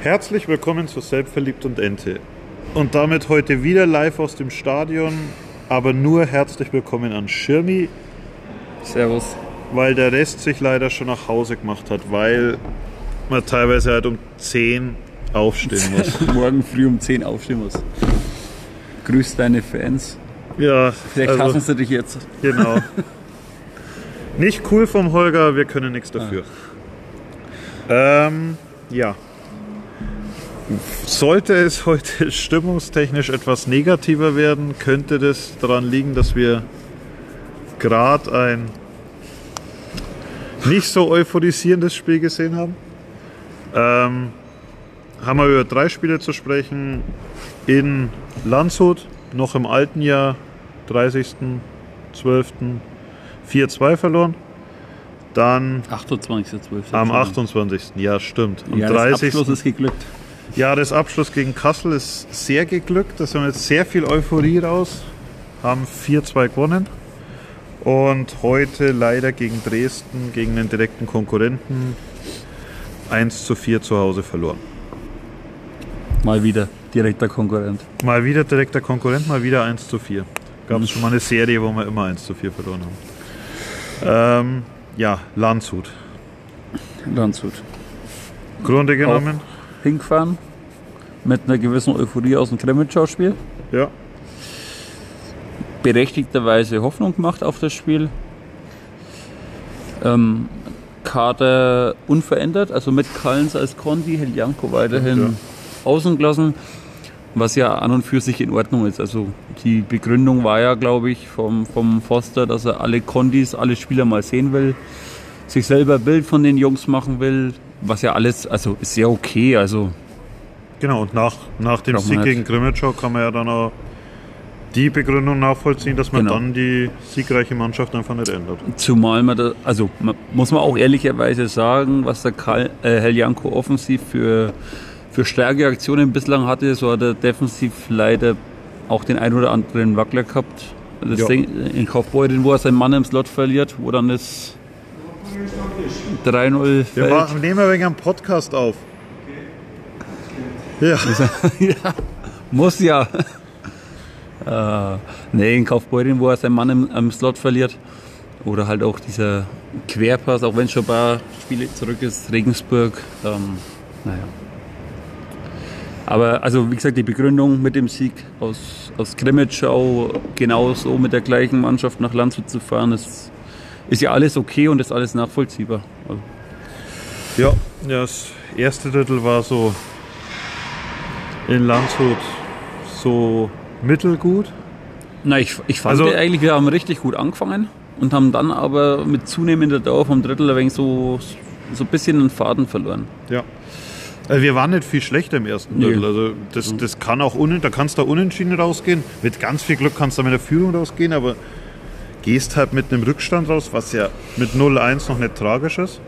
Herzlich willkommen zu Selbstverliebt und Ente. Und damit heute wieder live aus dem Stadion, aber nur herzlich willkommen an Schirmi, Servus. weil der Rest sich leider schon nach Hause gemacht hat, weil man teilweise halt um 10 aufstehen muss. Morgen früh um 10 aufstehen muss. Grüß deine Fans. Ja, Vielleicht also, hassen sie dich jetzt. genau. Nicht cool vom Holger, wir können nichts dafür. Ähm, ja. Sollte es heute stimmungstechnisch etwas negativer werden, könnte das daran liegen, dass wir gerade ein nicht so euphorisierendes Spiel gesehen haben. Ähm, haben wir über drei Spiele zu sprechen. In Landshut, noch im alten Jahr, 30.12. 4-2 verloren. Dann 28.12. am 28. Ja, stimmt. Am Ja, 30. das Abschluss ist geglückt. Jahresabschluss gegen Kassel ist sehr geglückt. Da sind jetzt sehr viel Euphorie raus. Haben 4-2 gewonnen. Und heute leider gegen Dresden, gegen den direkten Konkurrenten, 1 zu 4 zu Hause verloren. Mal wieder direkter Konkurrent. Mal wieder direkter Konkurrent, mal wieder 1 zu 4. Gab es schon mal eine Serie, wo wir immer 1 zu 4 verloren haben. Ähm, ja, Landshut. Landshut. Grunde genommen, Hingefahren. Mit einer gewissen Euphorie aus dem Kremitschau-Spiel. ja. berechtigterweise Hoffnung gemacht auf das Spiel. Ähm, Kader unverändert, also mit Kallens als Conti, Heljanko weiterhin Ja. außen gelassen, was ja an und für sich in Ordnung ist. Also die Begründung war ja, glaube ich, vom, vom Foster, dass er alle Kondis, alle Spieler mal sehen will, sich selber ein Bild von den Jungs machen will, was ja alles, also ist sehr okay, also Genau, und nach, nach dem Sieg gegen Grimmitschau kann man ja dann auch die Begründung nachvollziehen, dass man Genau. dann die siegreiche Mannschaft einfach nicht ändert. Zumal man da, also man, muss man auch ehrlicherweise sagen, was der Karl, äh, Heljanko offensiv für, für starke Aktionen bislang hatte, so hat er defensiv leider auch den ein oder anderen Wackler gehabt. Das Ja. Ding in Kaufbeuren, wo er seinen Mann im Slot verliert, wo dann das 3-0 Wir fällt. machen, nehmen wir wegen einem Podcast auf. Ja, ja, muss ja. äh, nee, in Kaufbeuren, wo er seinen Mann im, im Slot verliert. Oder halt auch dieser Querpass, auch wenn es schon ein paar Spiele zurück ist, Regensburg. Ähm, naja. Aber also wie gesagt, die Begründung mit dem Sieg aus, aus Grimmitschau, genauso mit der gleichen Mannschaft nach Landshut zu fahren, ist, ist ja alles okay und ist alles nachvollziehbar. Also, ja, ja, das erste Drittel war so in Landshut so mittelgut. Na, ich, ich fand Also- eigentlich, wir haben richtig gut angefangen und haben dann aber mit zunehmender Dauer vom Drittel ein wenig so, so ein bisschen den Faden verloren. Ja. Also wir waren nicht viel schlechter im ersten Nee. Drittel. Also das, das kann auch un, da kannst du unentschieden rausgehen. Mit ganz viel Glück kannst du mit der Führung rausgehen, aber gehst halt mit einem Rückstand raus, was ja mit 0-1 noch nicht tragisch ist.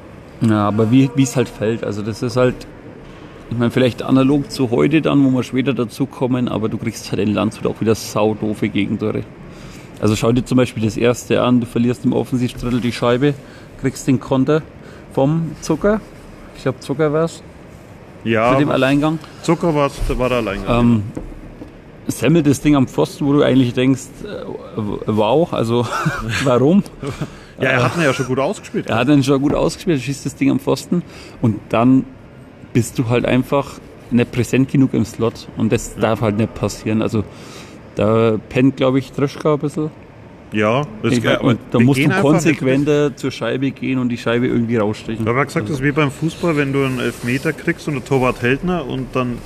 Ja, aber wie es halt fällt, also das ist halt, ich meine, vielleicht analog zu heute dann, wo wir später dazu kommen, aber du kriegst halt in Landshut auch wieder saudoofe Gegentore. Also schau dir zum Beispiel das erste an, du verlierst im Offensivdrittel die Scheibe, kriegst den Konter vom Zucker, ich glaube Zucker war's, Ja, mit dem Alleingang. Zucker war, war da allein. Ähm, semmelt das Ding am Pfosten, wo du eigentlich denkst, äh, wow, also warum? ja, er hat ihn ja schon gut ausgespielt. Er hat dann schon gut ausgespielt, schießt das Ding am Pfosten und dann bist du halt einfach nicht präsent genug im Slot und das darf halt nicht passieren. Also da pennt, glaube ich, Trischka ein bisschen. Ja, das Ich, aber und da musst du konsequenter zur Scheibe gehen und die Scheibe irgendwie rausstechen. Ich habe ja gesagt, das ist wie beim Fußball, wenn du einen Elfmeter kriegst und der Torwart hält ihn und dann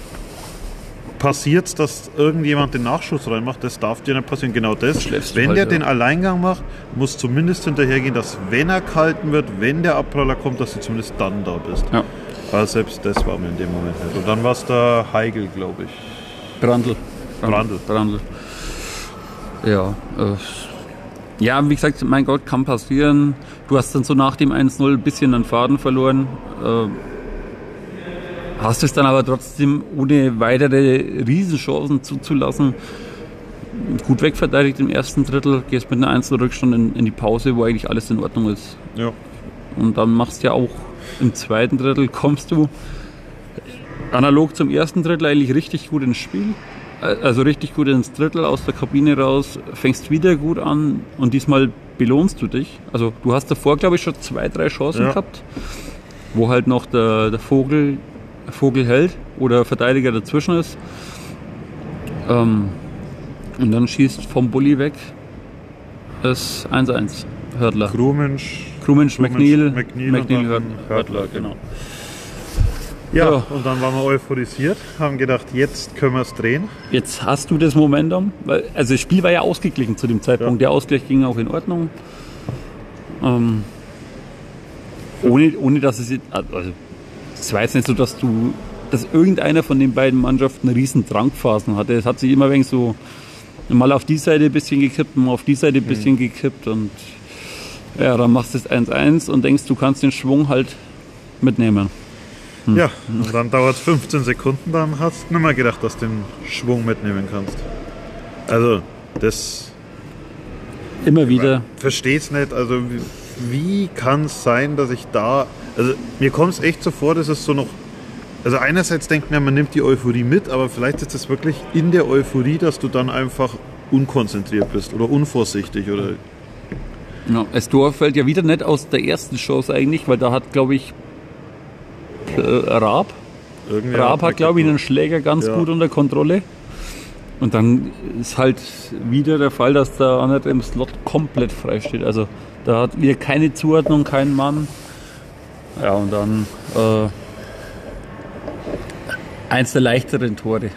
passiert dass irgendjemand den Nachschuss reinmacht. Das darf dir nicht passieren. Genau das. Schläfst Wenn halt, der ja. den Alleingang macht, muss zumindest hinterhergehen, dass wenn er gehalten wird, wenn der Abpraller kommt, dass du zumindest dann da bist. Ja. Aber selbst das war mir in dem Moment nicht. Und dann war es der Heigl, glaube ich. Brandl. Brandl. Brandl. Ja, äh, ja, wie gesagt, mein Gott, kann passieren. Du hast dann so nach dem 1-0 ein bisschen den Faden verloren. Äh, hast es dann aber trotzdem ohne weitere Riesenchancen zuzulassen gut wegverteidigt im ersten Drittel, gehst mit einer 1 Rückstand in, in die Pause, wo eigentlich alles in Ordnung ist. Ja. Und dann machst du ja auch im zweiten Drittel, kommst du analog zum ersten Drittel eigentlich richtig gut ins Spiel. Also richtig gut ins Drittel aus der Kabine raus, fängst wieder gut an und diesmal belohnst du dich. Also du hast davor, glaube ich, schon zwei, drei Chancen Ja. gehabt, wo halt noch der, der Vogel, Vogel hält oder Verteidiger dazwischen ist. Ähm, und dann schießt vom Bulli weg das 1-1. Hördler. Krumensch. Krumensch, McNeil, McNeil McNeil, und dann Hördler, Hördler, Hördler, genau. Ja, Ja. und dann waren wir euphorisiert, haben gedacht, jetzt können wir es drehen. Jetzt hast du das Momentum, weil, also das Spiel war ja ausgeglichen zu dem Zeitpunkt. Der Ausgleich ging auch in Ordnung. Ähm, ohne, ohne dass es also es war jetzt nicht so, dass du, dass irgendeiner von den beiden Mannschaften riesen Drangphasen hatte. Es hat sich immer wenig so mal auf die Seite ein bisschen gekippt, mal auf die Seite ein bisschen gekippt und ja, dann machst du es 1-1 und denkst, du kannst den Schwung halt mitnehmen. Hm. Ja, und dann dauert es 15 Sekunden, dann hast du nicht mehr gedacht, dass du den Schwung mitnehmen kannst. Also, das Immer wieder. versteh's nicht. Also, wie, wie kann es sein, dass ich da. Also, mir kommt es echt so vor, dass es so noch. Also, einerseits denkt man, man nimmt die Euphorie mit, aber vielleicht ist es wirklich in der Euphorie, dass du dann einfach unkonzentriert bist oder unvorsichtig oder. Ja, das Tor fällt ja wieder nicht aus der ersten Chance eigentlich, weil da hat, glaube ich, äh, Raab, Irgendwie Raab hat, glaube ich, einen Schläger ganz Ja. gut unter Kontrolle. Und dann ist halt wieder der Fall, dass der andere im Slot komplett frei steht. Also da hat wieder keine Zuordnung, kein Mann. Ja, und dann äh, eins der leichteren Tore.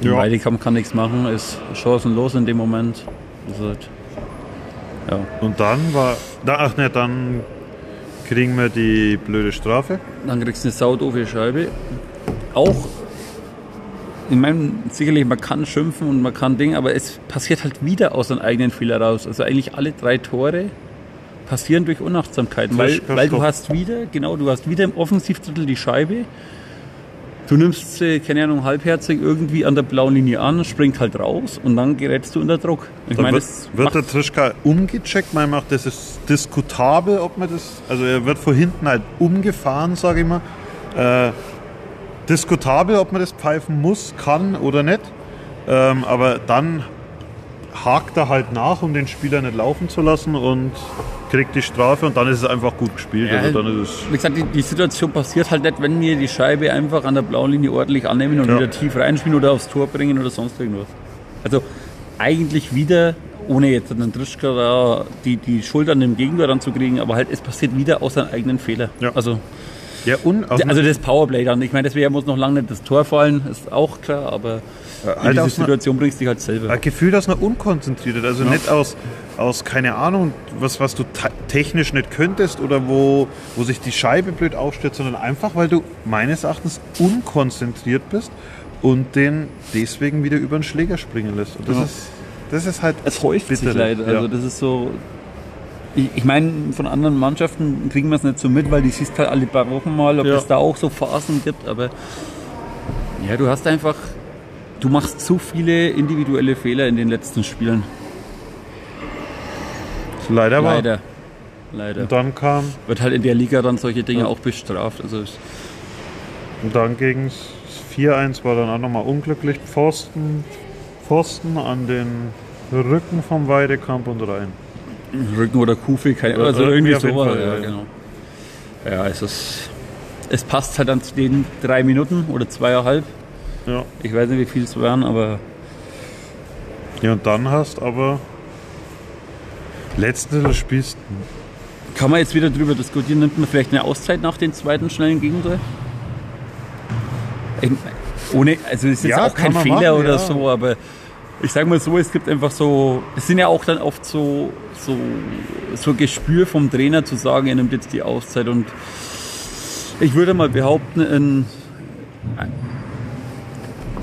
Ja. Weidekampf kann nichts machen, ist chancenlos in dem Moment. Halt, ja. Und dann war. Ach ne, dann kriegen wir die blöde Strafe. Dann kriegst du eine saudoofe Scheibe. Auch, ich meine, sicherlich, man kann schimpfen und man kann Ding, aber es passiert halt wieder aus einem eigenen Fehler raus. Also eigentlich alle drei Tore passieren durch Unachtsamkeiten, weil, weil du hast wieder, genau, du hast wieder im Offensivdrittel die Scheibe. Du nimmst sie, keine Ahnung, halbherzig irgendwie an der blauen Linie an, springt halt raus und dann gerätst du unter Druck. Ich meine, wird, wird der Trischka umgecheckt. Man macht, das ist diskutabel, ob man das. Also er wird von hinten halt umgefahren, sage ich mal. Äh, diskutabel, ob man das pfeifen muss, kann oder nicht. Ähm, aber dann hakt er halt nach, um den Spieler nicht laufen zu lassen und kriegt die Strafe und dann ist es einfach gut gespielt. Ja, also dann ist es, Wie gesagt, die, die Situation passiert halt nicht, wenn wir die Scheibe einfach an der blauen Linie ordentlich annehmen und Ja. wieder tief reinspielen oder aufs Tor bringen oder sonst irgendwas. Also eigentlich wieder, ohne jetzt einen Trischka da die, die Schuld an dem Gegentor ranzukriegen, aber halt es passiert wieder aus seinem eigenen Fehler. Ja. Also, ja, und also das Powerplay dann. Ich meine, deswegen muss noch lange nicht das Tor fallen, ist auch klar, aber in halt diese aus einer- Situation bringst du dich halt selber. ein Gefühl, dass man unkonzentriert ist. Also nicht aus, aus, keine Ahnung, was, was du te- technisch nicht könntest oder wo, wo sich die Scheibe blöd aufstellt, sondern einfach, weil du meines Erachtens unkonzentriert bist und den deswegen wieder über den Schläger springen lässt. Und das, Ja. ist, das ist halt. Es häuft sich bittere. leider. Also Ja. das ist so. Ich, ich meine, von anderen Mannschaften kriegen wir es nicht so mit, weil die siehst halt alle paar Wochen mal, ob Ja. es da auch so Phasen gibt, aber ja, du hast einfach, du machst so viele individuelle Fehler in den letzten Spielen. Leider war. Leider. Leider. Und dann kam, Wird halt in der Liga dann solche Dinge auch bestraft. Also es- und dann gegen 4-1 war dann auch nochmal unglücklich. Pfosten, Pfosten an den Rücken vom Weidekamp und rein. Rücken oder Kufe, keine, Ja, also irgendwie sowas. Fall, ja, ja, ja. genau. Ja, es ist, es passt halt dann zu den drei Minuten oder zweieinhalb. Ja. Ich weiß nicht, wie viel es waren, aber ja, und dann hast aber letzten Drittel spielst kann man jetzt wieder drüber diskutieren, nimmt man vielleicht eine Auszeit nach dem zweiten schnellen Gegentor? Ich, ohne, also es ist Ja, jetzt auch kein Fehler machen, oder ja. so, aber ich sage mal so, es gibt einfach so, es sind ja auch dann oft so, so, so Gespür vom Trainer zu sagen, er nimmt jetzt die Auszeit und ich würde mal behaupten, in,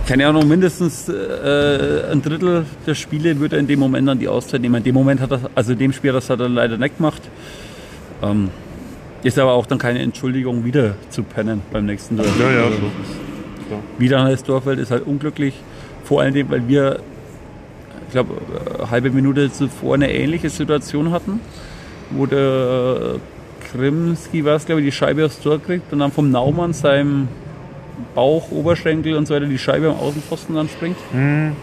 keine Ahnung, mindestens äh, ein Drittel der Spiele würde er in dem Moment dann die Auszeit nehmen. In dem Moment hat er, also in dem Spiel, das hat er leider nicht gemacht. Ähm, ist aber auch dann keine Entschuldigung, wieder zu pennen beim nächsten Tor. Ja, ja, so. Wieder an das Dorfeld ist halt unglücklich. Vor allem, weil wir, glaube, eine halbe Minute zuvor eine ähnliche Situation hatten, wo der Krimski war es, glaube ich, die Scheibe aufs Tor kriegt und dann vom Naumann seinem Bauch, Oberschenkel und so weiter die Scheibe am Außenpfosten dann springt. Mhm.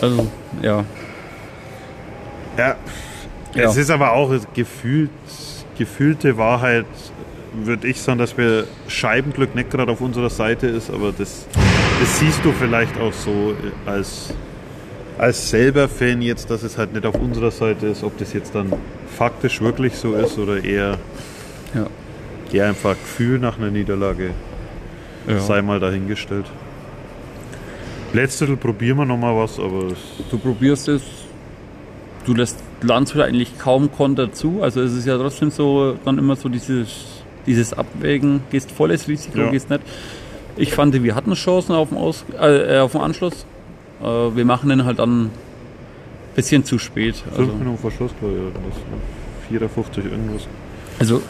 Also, ja. Ja. Ja. Es ist aber auch gefühlt, gefühlte Wahrheit, würde ich sagen, dass wir Scheibenglück nicht gerade auf unserer Seite ist, aber das, das siehst du vielleicht auch so als, als selber Fan jetzt, dass es halt nicht auf unserer Seite ist, ob das jetzt dann faktisch wirklich so ist oder eher, Ja. eher einfach Gefühl nach einer Niederlage, ja. sei mal dahingestellt. Letztes probieren wir nochmal was, aber Du probierst es, du lässt Landshut eigentlich kaum Konter zu. Also es ist ja trotzdem so, dann immer so dieses, dieses Abwägen, gehst volles Risiko, Ja. gehst nicht. Ich fand, wir hatten Chancen auf den, Aus, äh, auf den Anschluss. Äh, wir machen den halt dann ein bisschen zu spät. fünf Also, Minuten vor Schluss, glaube ich, oder was, ne? 54 irgendwas. also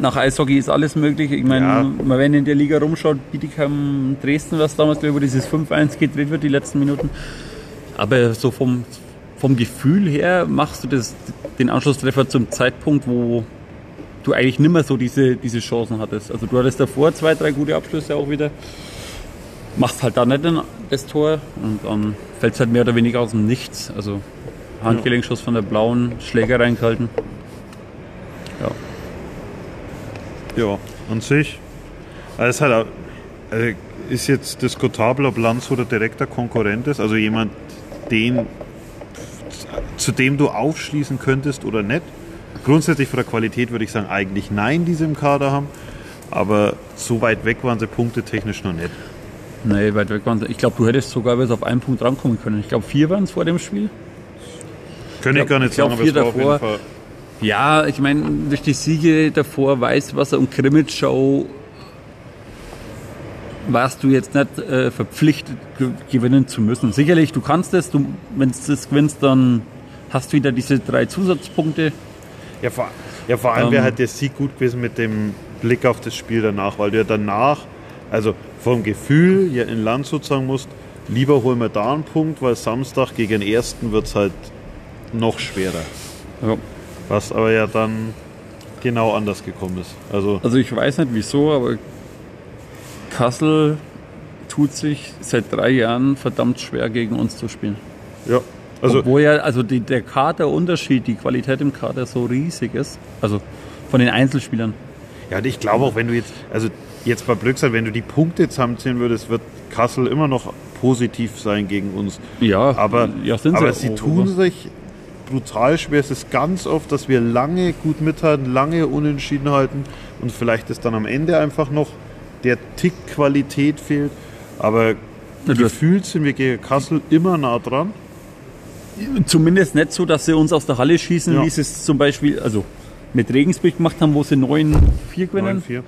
nach Eishockey ist alles möglich. Ich meine, Ja. wenn man in der Liga rumschaut, Bietigheim, Dresden, was damals über dieses 5-1 gedreht wird, die letzten Minuten. Aber so vom, vom Gefühl her machst du das, den Anschlusstreffer zum Zeitpunkt, wo du eigentlich nimmer so diese, diese Chancen hattest. Also du hattest davor zwei, drei gute Abschlüsse auch wieder. Machst halt da nicht das Tor und dann fällt es halt mehr oder weniger aus dem Nichts. Also Handgelenksschuss von der blauen Schläger reingehalten. Ja. Ja, an sich. Also ist, halt auch, also ist jetzt diskutabel, ob Landshut ein direkter Konkurrent ist. Also jemand, den, zu dem du aufschließen könntest oder nicht. Grundsätzlich von der Qualität würde ich sagen, eigentlich nein, die sie im Kader haben. Aber so weit weg waren sie punktetechnisch noch nicht. Nee, weit weg waren sie. Ich glaube, du hättest sogar bis auf einen Punkt rankommen können. Ich glaube, vier waren es vor dem Spiel. Könnte ich, glaub- gar nicht ich glaub, sagen, aber es vier war auf jeden davor. Fall. Ja, ich meine, durch die Siege davor, Weißwasser und Krimitschau warst du jetzt nicht äh, verpflichtet, ge gewinnen zu müssen. Sicherlich, du kannst es, du, wenn du das gewinnst, dann hast du wieder diese drei Zusatzpunkte. Ja, vor, ja, vor allem Ähm. wäre halt der Sieg gut gewesen mit dem Blick auf das Spiel danach, weil du ja danach, also vom Gefühl ja in Landshut sagen musst, lieber holen wir da einen Punkt, weil Samstag gegen den Ersten wird es halt noch schwerer. Ja. Was aber ja dann genau anders gekommen ist. Also Also ich weiß nicht wieso, aber Kassel tut sich seit drei Jahren verdammt schwer gegen uns zu spielen. ja, also Obwohl ja also die, der Kaderunterschied, die Qualität im Kader so riesig ist. Also von den Einzelspielern. ja, und ich glaube auch, wenn du jetzt, also jetzt bei Blöcksal, wenn du die Punkte zusammenzählen würdest, wird Kassel immer noch positiv sein gegen uns. Ja, Aber, ja, aber sie tun aber- sich brutal schwer. Es ist ganz oft, dass wir lange gut mithalten, lange unentschieden halten und vielleicht ist dann am Ende einfach noch der Tick Qualität fehlt. Aber Ja, gefühlt sind wir gegen Kassel immer nah dran. Zumindest nicht so, dass sie uns aus der Halle schießen, Ja. wie sie es zum Beispiel also mit Regensburg gemacht haben, wo sie 9-4 gewinnen. 9-4.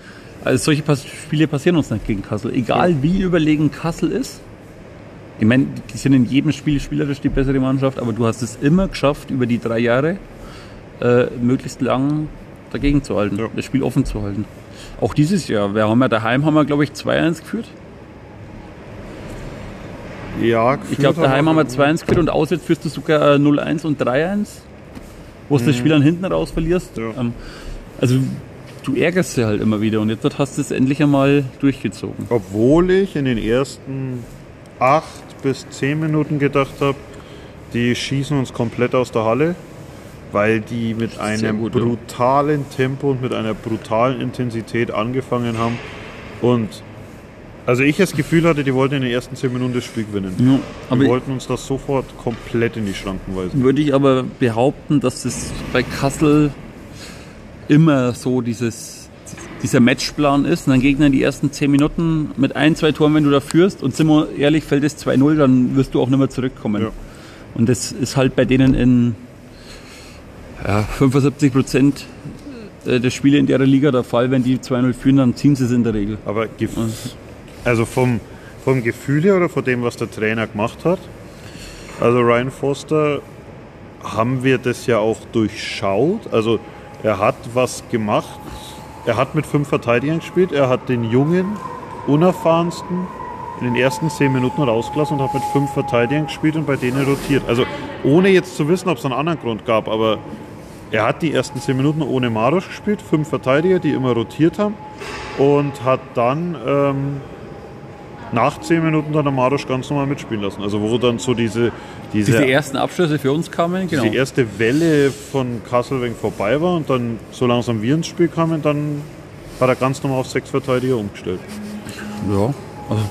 Also solche Spiele passieren uns nicht gegen Kassel. Egal wie überlegen Kassel ist. Ich meine, die sind in jedem Spiel spielerisch die bessere Mannschaft, aber du hast es immer geschafft, über die drei Jahre äh, möglichst lang dagegen zu halten, Ja. das Spiel offen zu halten. Auch dieses Jahr, wir haben ja daheim, haben wir glaube ich 2-1 geführt. Ja, Ich glaube, daheim haben wir 2-1 geführt und auswärts führst du sogar äh, 0-1 und 3-1, wo du das Spiel dann hinten raus verlierst. Ja. Ähm, also du ärgerst sie halt immer wieder und jetzt hast du es endlich einmal durchgezogen. Obwohl ich in den ersten acht bis zehn Minuten gedacht habe, die schießen uns komplett aus der Halle, weil die mit einem gut, ja. brutalen Tempo und mit einer brutalen Intensität angefangen haben. Und also ich das Gefühl hatte, die wollten in den ersten zehn Minuten das Spiel gewinnen. Ja, aber die wollten uns das sofort komplett in die Schranken weisen. würde ich aber behaupten, dass es bei Kassel immer so dieses, dieser Matchplan ist. Und dann Gegner in die ersten 10 Minuten mit ein, zwei Toren, wenn du da führst. Und sind wir ehrlich, fällt es 2-0, dann wirst du auch nicht mehr zurückkommen. Ja. Und das ist halt bei denen in ja, 75 Prozent der Spiele in der Liga der Fall. Wenn die 2-0 führen, dann ziehen sie es in der Regel. Aber also vom, vom Gefühl her oder von dem, was der Trainer gemacht hat, also Ryan Foster, haben wir das ja auch durchschaut. Also er hat was gemacht. Er hat mit fünf Verteidigern gespielt. Er hat den jungen, unerfahrensten in den ersten zehn Minuten rausgelassen und hat mit fünf Verteidigern gespielt und bei denen rotiert. Also ohne jetzt zu wissen, ob es einen anderen Grund gab, aber er hat die ersten 10 Minuten ohne Maros gespielt, fünf Verteidiger, die immer rotiert haben. Und hat dann ähm, nach 10 Minuten dann Maros ganz normal mitspielen lassen. Also wo dann so diese, diese, Diese ersten Abschlüsse für uns kamen, genau. die erste Welle von Kasselweng vorbei war und dann so langsam wir ins Spiel kamen, dann hat er ganz normal auf sechs Verteidiger umgestellt. Ja, also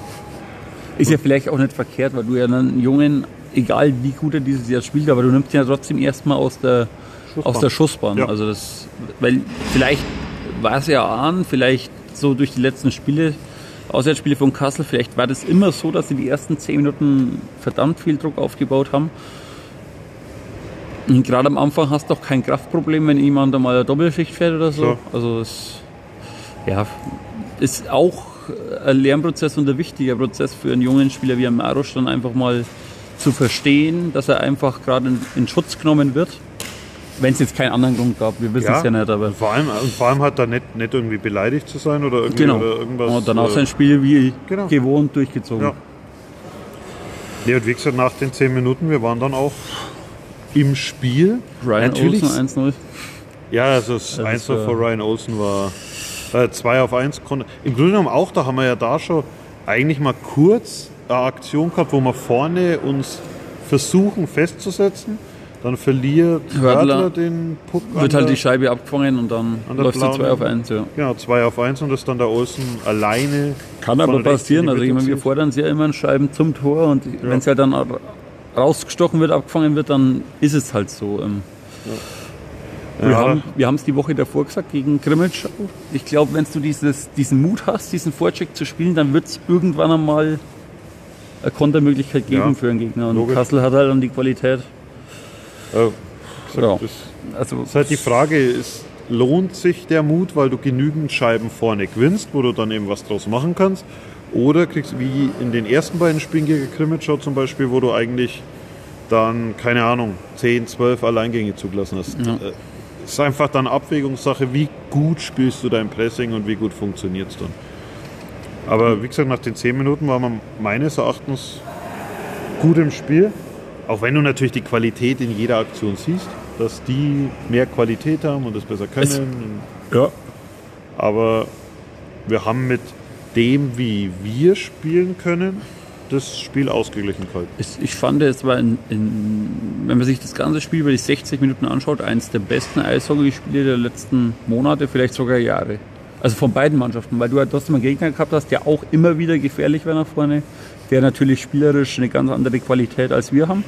ist ja vielleicht auch nicht verkehrt, weil du ja einen Jungen, egal wie gut er dieses Jahr spielt, aber du nimmst ihn ja trotzdem erstmal aus der Schussbahn. aus der Schussbahn. Ja. Also das, weil vielleicht war es ja an, vielleicht so durch die letzten Spiele, Auswärtsspiele von Kassel, vielleicht war das immer so, dass sie die ersten zehn Minuten verdammt viel Druck aufgebaut haben. Und gerade am Anfang hast du doch kein Kraftproblem, wenn jemand einmal eine Doppelschicht fährt oder so. Ja. Also es ja, ist auch ein Lernprozess und ein wichtiger Prozess für einen jungen Spieler wie Marusch, dann einfach mal zu verstehen, dass er einfach gerade in, in Schutz genommen wird. Wenn es jetzt keinen anderen Grund gab, wir wissen es ja nicht, aber vor allem, und vor allem hat er nicht, nicht irgendwie beleidigt zu sein oder irgendwie genau. oder irgendwas. und danach äh, sein Spiel wie genau. gewohnt durchgezogen. Ja. Nee, und wie gesagt, nach den 10 Minuten, wir waren dann auch im Spiel. Ryan Natürlich. Olsen 1-0. Ja, also das Das 1 ist, äh, Ryan Olsen war 2 auf 1. Konnte, Im Grunde genommen auch, da haben wir ja da schon eigentlich mal kurz eine Aktion gehabt, wo wir vorne uns versuchen festzusetzen. Dann verliert Hördler Hördler den Puck. Wird halt der- die Scheibe abgefangen und dann läuft blauen- 2 auf 1. Ja. Genau, 2 auf 1 und das dann der Olsen alleine. Kann aber passieren. Also ich meine, wir fordern sie ja immer in Scheiben zum Tor und wenn es halt dann rausgestochen wird, abgefangen wird, dann ist es halt so. Ähm, Wir Ja, haben wir haben es die Woche davor gesagt gegen Grimmelschau. Ich glaube, wenn du dieses, diesen Mut hast, diesen Vorcheck zu spielen, dann wird es irgendwann einmal eine Kontermöglichkeit geben Ja, für einen Gegner. Und logisch. Kassel hat halt dann die Qualität. Äh, Ja. das Also ist halt die Frage, ist, lohnt sich der Mut, weil du genügend Scheiben vorne gewinnst, wo du dann eben was draus machen kannst? Oder kriegst du wie in den ersten beiden Spielen gegen Krimitschau zum Beispiel, wo du eigentlich dann, keine Ahnung, 10, 12 Alleingänge zugelassen hast. Ja. Äh, Es ist einfach dann Abwägungssache, wie gut spielst du dein Pressing und wie gut funktioniert es dann. Aber wie gesagt, nach den 10 Minuten war man meines Erachtens gut im Spiel. Auch wenn du natürlich die Qualität in jeder Aktion siehst, dass die mehr Qualität haben und das besser können. ja. Aber wir haben mit dem, wie wir spielen können, das Spiel ausgeglichen gehalten. Ich, ich fand, es war, in, in, wenn man sich das ganze Spiel über die 60 Minuten anschaut, eines der besten Eishockeyspiele der letzten Monate, vielleicht sogar Jahre. Also von beiden Mannschaften, weil du halt trotzdem einen Gegner gehabt hast, der auch immer wieder gefährlich war nach vorne, der natürlich spielerisch eine ganz andere Qualität als wir haben.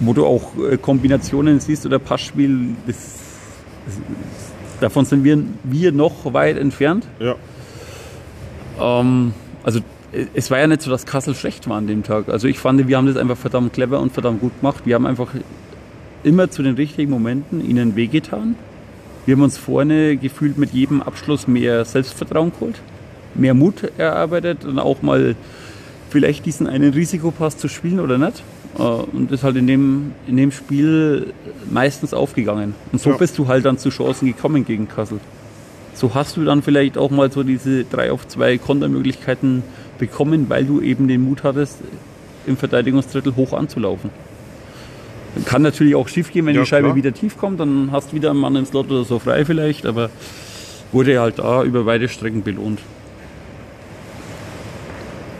Wo du auch äh, Kombinationen siehst oder Passspiel, das, das, davon sind wir, wir noch weit entfernt. Ja. Ähm, also äh, es war ja nicht so, dass Kassel schlecht war an dem Tag. Also ich fand, wir haben das einfach verdammt clever und verdammt gut gemacht. Wir haben einfach immer zu den richtigen Momenten ihnen wehgetan. Wir haben uns vorne gefühlt mit jedem Abschluss mehr Selbstvertrauen geholt, mehr Mut erarbeitet und auch mal vielleicht diesen einen Risikopass zu spielen oder nicht. Äh, Und ist halt in dem, in dem Spiel meistens aufgegangen. Und so Ja. bist du halt dann zu Chancen gekommen gegen Kassel. So hast du dann vielleicht auch mal so diese 3 auf 2 Kontermöglichkeiten bekommen, weil du eben den Mut hattest, im Verteidigungsdrittel hoch anzulaufen. Kann natürlich auch schief gehen, wenn Ja, die Scheibe klar. wieder tief kommt, dann hast du wieder einen Mann im Slot oder so frei vielleicht, aber wurde halt da über beide Strecken belohnt.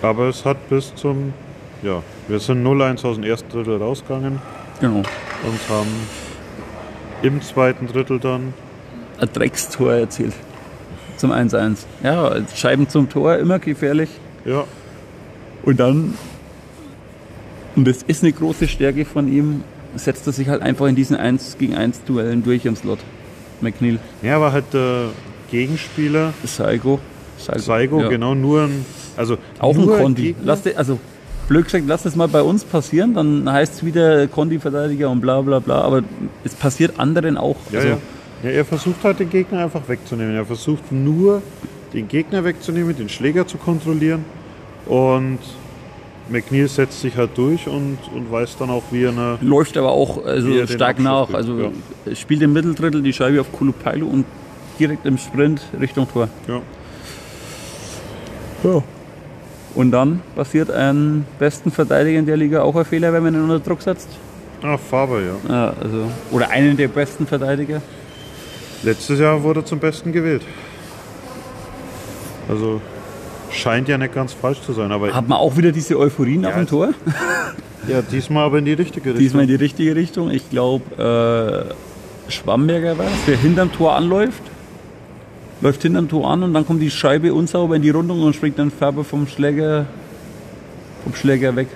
Aber es hat bis zum, ja, wir sind 0-1 aus dem ersten Drittel rausgegangen Genau. und haben im zweiten Drittel dann, Ein Dreckstor erzielt. Zum 1-1. Ja, Scheiben zum Tor, immer gefährlich. ja, Und dann, und das ist eine große Stärke von ihm, setzt er sich halt einfach in diesen 1 gegen 1 Duellen durch im Slot. McNeil, ja, war halt der Gegenspieler, Saigo. Saigo, ja. genau, nur ein, also Auch ein Kondi. Lass de, also, blöd gesagt, lass das mal bei uns passieren, dann heißt es wieder Kondi-Verteidiger und bla bla bla, aber es passiert anderen auch. Ja, also, ja. ja, er versucht halt den Gegner einfach wegzunehmen. Er versucht nur den Gegner wegzunehmen, den Schläger zu kontrollieren und McNeil setzt sich halt durch und, und weiß dann auch, wie er eine, Läuft aber auch also den stark nach. kriegt, Also ja. spielt im Mitteldrittel die Scheibe auf Kulupailu und direkt im Sprint Richtung Tor. ja, Und dann passiert einem besten Verteidiger in der Liga auch ein Fehler, wenn man ihn unter Druck setzt. Ah, Faber, ja. Ja, also, oder einen der besten Verteidiger. Letztes Jahr wurde er zum Besten gewählt. Also scheint ja nicht ganz falsch zu sein, aber Hat man auch wieder diese Euphorie nach Ja, dem Tor? ja, diesmal aber in die richtige Richtung. Diesmal in die richtige Richtung. Ich glaube, äh, Schwamberger war es, der hinterm Tor anläuft. Läuft hinterm Tor an und dann kommt die Scheibe unsauber in die Rundung und springt dann Färber vom Schläger, vom Schläger weg.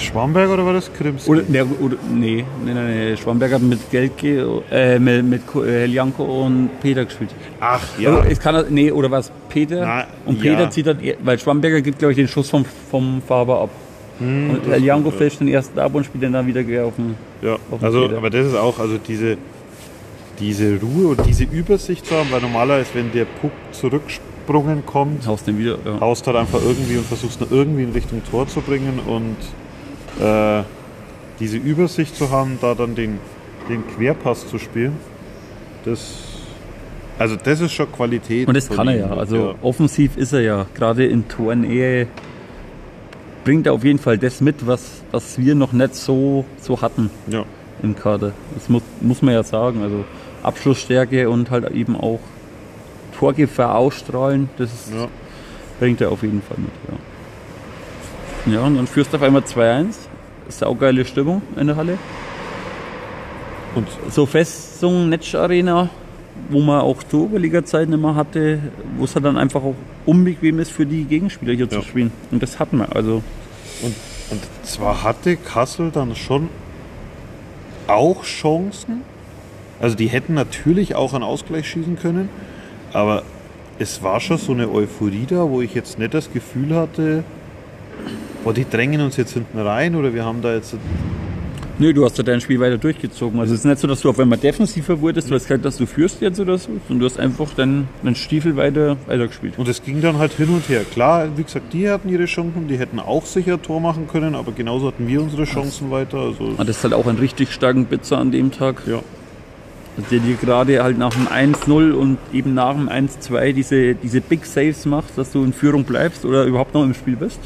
Schwamberg oder war das Krims? Oder, ne, oder nee, nee, nee, nee, Schwamberger hat mit Gelke, äh, mit, mit äh, Janko und Peter gespielt. Ach Ja. es kann, nee, oder was Peter? Na, und Peter ja. zieht dann, weil Schwamberger gibt, glaube ich, den Schuss vom, vom Faber ab. und das- Janko fälscht den ersten ab und spielt dann, dann wieder auf den. Ja, Auf den also, Feder. aber das ist auch, also diese, diese Ruhe und diese Übersicht zu haben, weil normalerweise, wenn der Puck zurücksprungen kommt, Haust den wieder. Ja. haust halt einfach irgendwie und versuchst ihn irgendwie in Richtung Tor zu bringen und äh, diese Übersicht zu haben, da dann den, den Querpass zu spielen, das, also das ist schon Qualität. Und das kann er ja. Also offensiv ist er ja. Gerade in Tornähe bringt er auf jeden Fall das mit, was, was wir noch nicht so, so hatten ja. im Kader. Das muss, muss man ja sagen. Also Abschlussstärke und halt eben auch Torgefahr ausstrahlen, das Ja. bringt er auf jeden Fall mit. Ja, ja und dann führst du auf einmal 2-1. Saugeile Stimmung in der Halle. Und so Festung Netsch Arena, wo man auch zur Oberliga-Zeiten immer hatte, wo es halt dann einfach auch unbequem ist für die Gegenspieler hier Ja. zu spielen. Und das hatten wir. Also Und, und zwar hatte Kassel dann schon auch Chancen. Also die hätten natürlich auch einen Ausgleich schießen können. Aber es war schon so eine Euphorie da, wo ich jetzt nicht das Gefühl hatte, boah, die drängen uns jetzt hinten rein oder wir haben da jetzt... Nö, du hast ja dein Spiel weiter durchgezogen. Also es ist nicht so, dass du auf einmal defensiver wurdest, du hast gesagt, dass du führst jetzt oder so, sondern du hast einfach deinen, deinen Stiefel weiter, weiter gespielt. Und es ging dann halt hin und her. Klar, wie gesagt, die hatten ihre Chancen, die hätten auch sicher Tor machen können, aber genauso hatten wir unsere Chancen weiter. Also, das ist halt auch einen richtig starken Bitzer an dem Tag. ja. Der dir gerade halt nach dem 1-0 und eben nach dem 1-2 diese, diese Big Saves macht, dass du in Führung bleibst oder überhaupt noch im Spiel bist.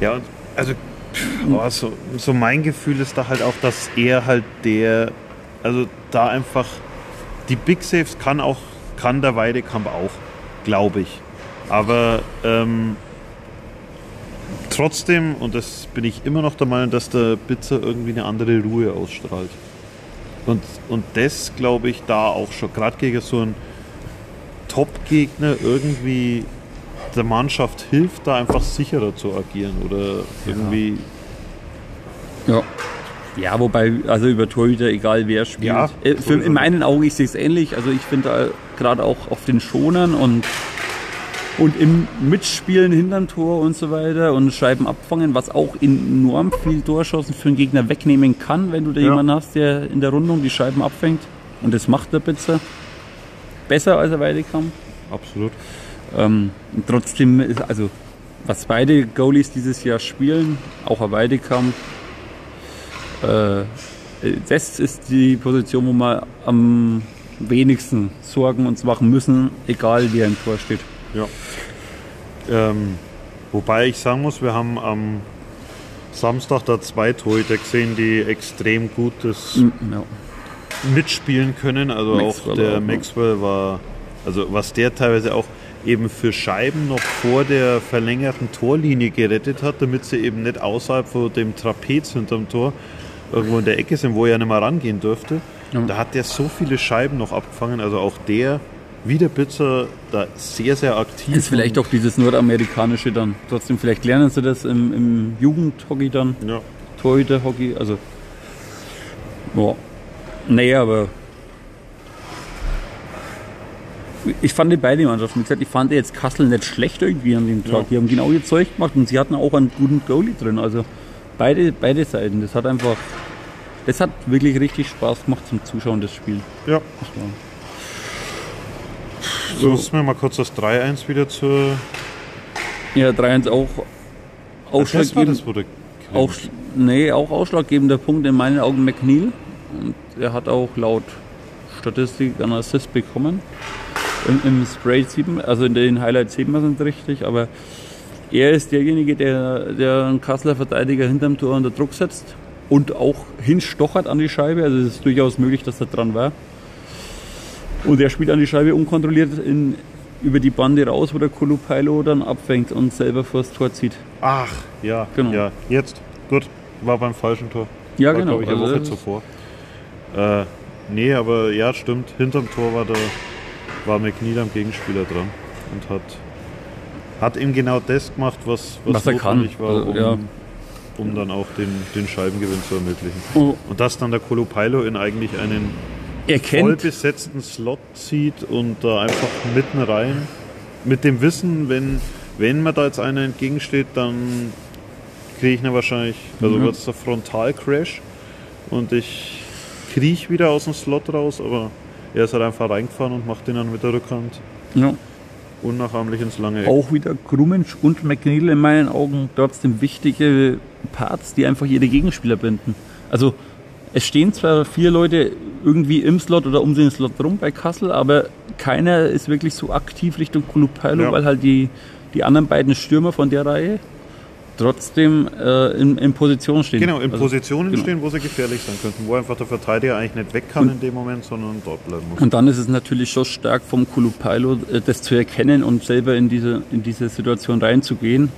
Ja, also boah, so, so mein Gefühl ist da halt auch, dass er halt der, also da einfach die Big Saves kann auch, kann der Weidekamp auch, glaube ich. Aber ähm, trotzdem, und das bin ich immer noch der Meinung, dass der Bitzer irgendwie eine andere Ruhe ausstrahlt. Und, und das glaube ich da auch schon, gerade gegen so einen Top-Gegner irgendwie der Mannschaft hilft, da einfach sicherer zu agieren oder irgendwie. Ja. Ja, wobei, also über Torhüter, egal wer spielt. Ja, Äh, für, in meinen Augen, ich sehe es ähnlich. Also ich finde da gerade auch auf den Schonern und, und im Mitspielen hinterm Tor und so weiter und Scheiben abfangen, was auch enorm viel Torschancen für einen Gegner wegnehmen kann, wenn du da Ja. jemanden hast, der in der Rundung die Scheiben abfängt. Und das macht der Bitzer. Besser als er Weidekamp. Absolut. Ähm, trotzdem ist, also, was beide Goalies dieses Jahr spielen, auch ein Weidekamp, äh, das ist die Position, wo wir am wenigsten Sorgen uns machen müssen, egal wer im Tor steht. Ja. Ähm, wobei ich sagen muss, wir haben am Samstag da zwei Torhüter gesehen, die extrem gut das Ja. mitspielen können. Also Maxwell auch der auch, ne? Maxwell war, also was der teilweise auch eben für Scheiben noch vor der verlängerten Torlinie gerettet hat, damit sie eben nicht außerhalb von dem Trapez hinterm Tor irgendwo in der Ecke sind, wo er nicht mehr rangehen dürfte. Ja. Da hat der so viele Scheiben noch abgefangen. Also auch der, wie der Bitzer, da sehr, sehr aktiv. Ist vielleicht auch dieses nordamerikanische dann. Trotzdem, vielleicht lernen sie das im, im Jugendhockey dann, Ja. Torhüter-Hockey, also. Ja. Nee, aber. Ich fand die beide Mannschaften, wie gesagt, ich fand jetzt Kassel nicht schlecht irgendwie an dem Tag. Ja. Die haben genau ihr Zeug gemacht und sie hatten auch einen guten Goalie drin. Also beide, beide Seiten. Das hat einfach. Das hat wirklich richtig Spaß gemacht zum Zuschauen, das Spiel. ja. Das war- So, müssen wir mal kurz das 3-1 wieder zur. Ja, 3-1 auch Das war ausschlaggebend. das, wo der Auch, nee, auch ausschlaggebender Punkt in meinen Augen McNeil. Und er hat auch laut Statistik einen Assist bekommen. Im, im Spray 7, also in den Highlights sieht man es nicht richtig, aber er ist derjenige, der, der einen Kasseler Verteidiger hinterm Tor unter Druck setzt und auch hinstochert an die Scheibe. Also es ist durchaus möglich, dass er dran war. Und er spielt an die Scheibe unkontrolliert in, über die Bande raus, wo der Kolupailo dann abfängt und selber vors Tor zieht. Ach, ja, Genau. ja. Jetzt, gut, war beim falschen Tor. Ja, war, genau. glaube ich, eine Also Woche das- zuvor. Äh, nee, aber ja, stimmt. Hinterm Tor war der war McNeil am Gegenspieler dran und hat, hat ihm genau das gemacht, was, Was er kann. notwendig war, Also, um, ja. um dann auch den, den Scheibengewinn zu ermöglichen. Oh, Und dass dann der Kolopailo in eigentlich einen er voll kennt, besetzten Slot zieht und da einfach mitten rein mit dem Wissen, wenn, wenn mir da jetzt einer entgegensteht, dann kriege ich ihn wahrscheinlich, also Mhm. wird es der Frontalcrash und ich kriege wieder aus dem Slot raus, aber er ist halt einfach reingefahren und macht den dann mit der Rückhand ja, unnachahmlich ins lange Eck. auch wieder Krummensch und McNeil in meinen Augen trotzdem wichtige Parts, die einfach ihre Gegenspieler binden. Also es stehen zwar vier Leute irgendwie im Slot oder um den Slot rum bei Kassel, aber keiner ist wirklich so aktiv Richtung Kulupailo, Ja. weil halt die, die anderen beiden Stürmer von der Reihe trotzdem äh, in, in Position stehen. Genau, in Also, Positionen genau. stehen, wo sie gefährlich sein könnten, wo einfach der Verteidiger eigentlich nicht weg kann in dem Moment, sondern dort bleiben muss. Und dann ist es natürlich schon stark vom Kulupailo, äh, das zu erkennen und selber in diese, in diese Situation reinzugehen.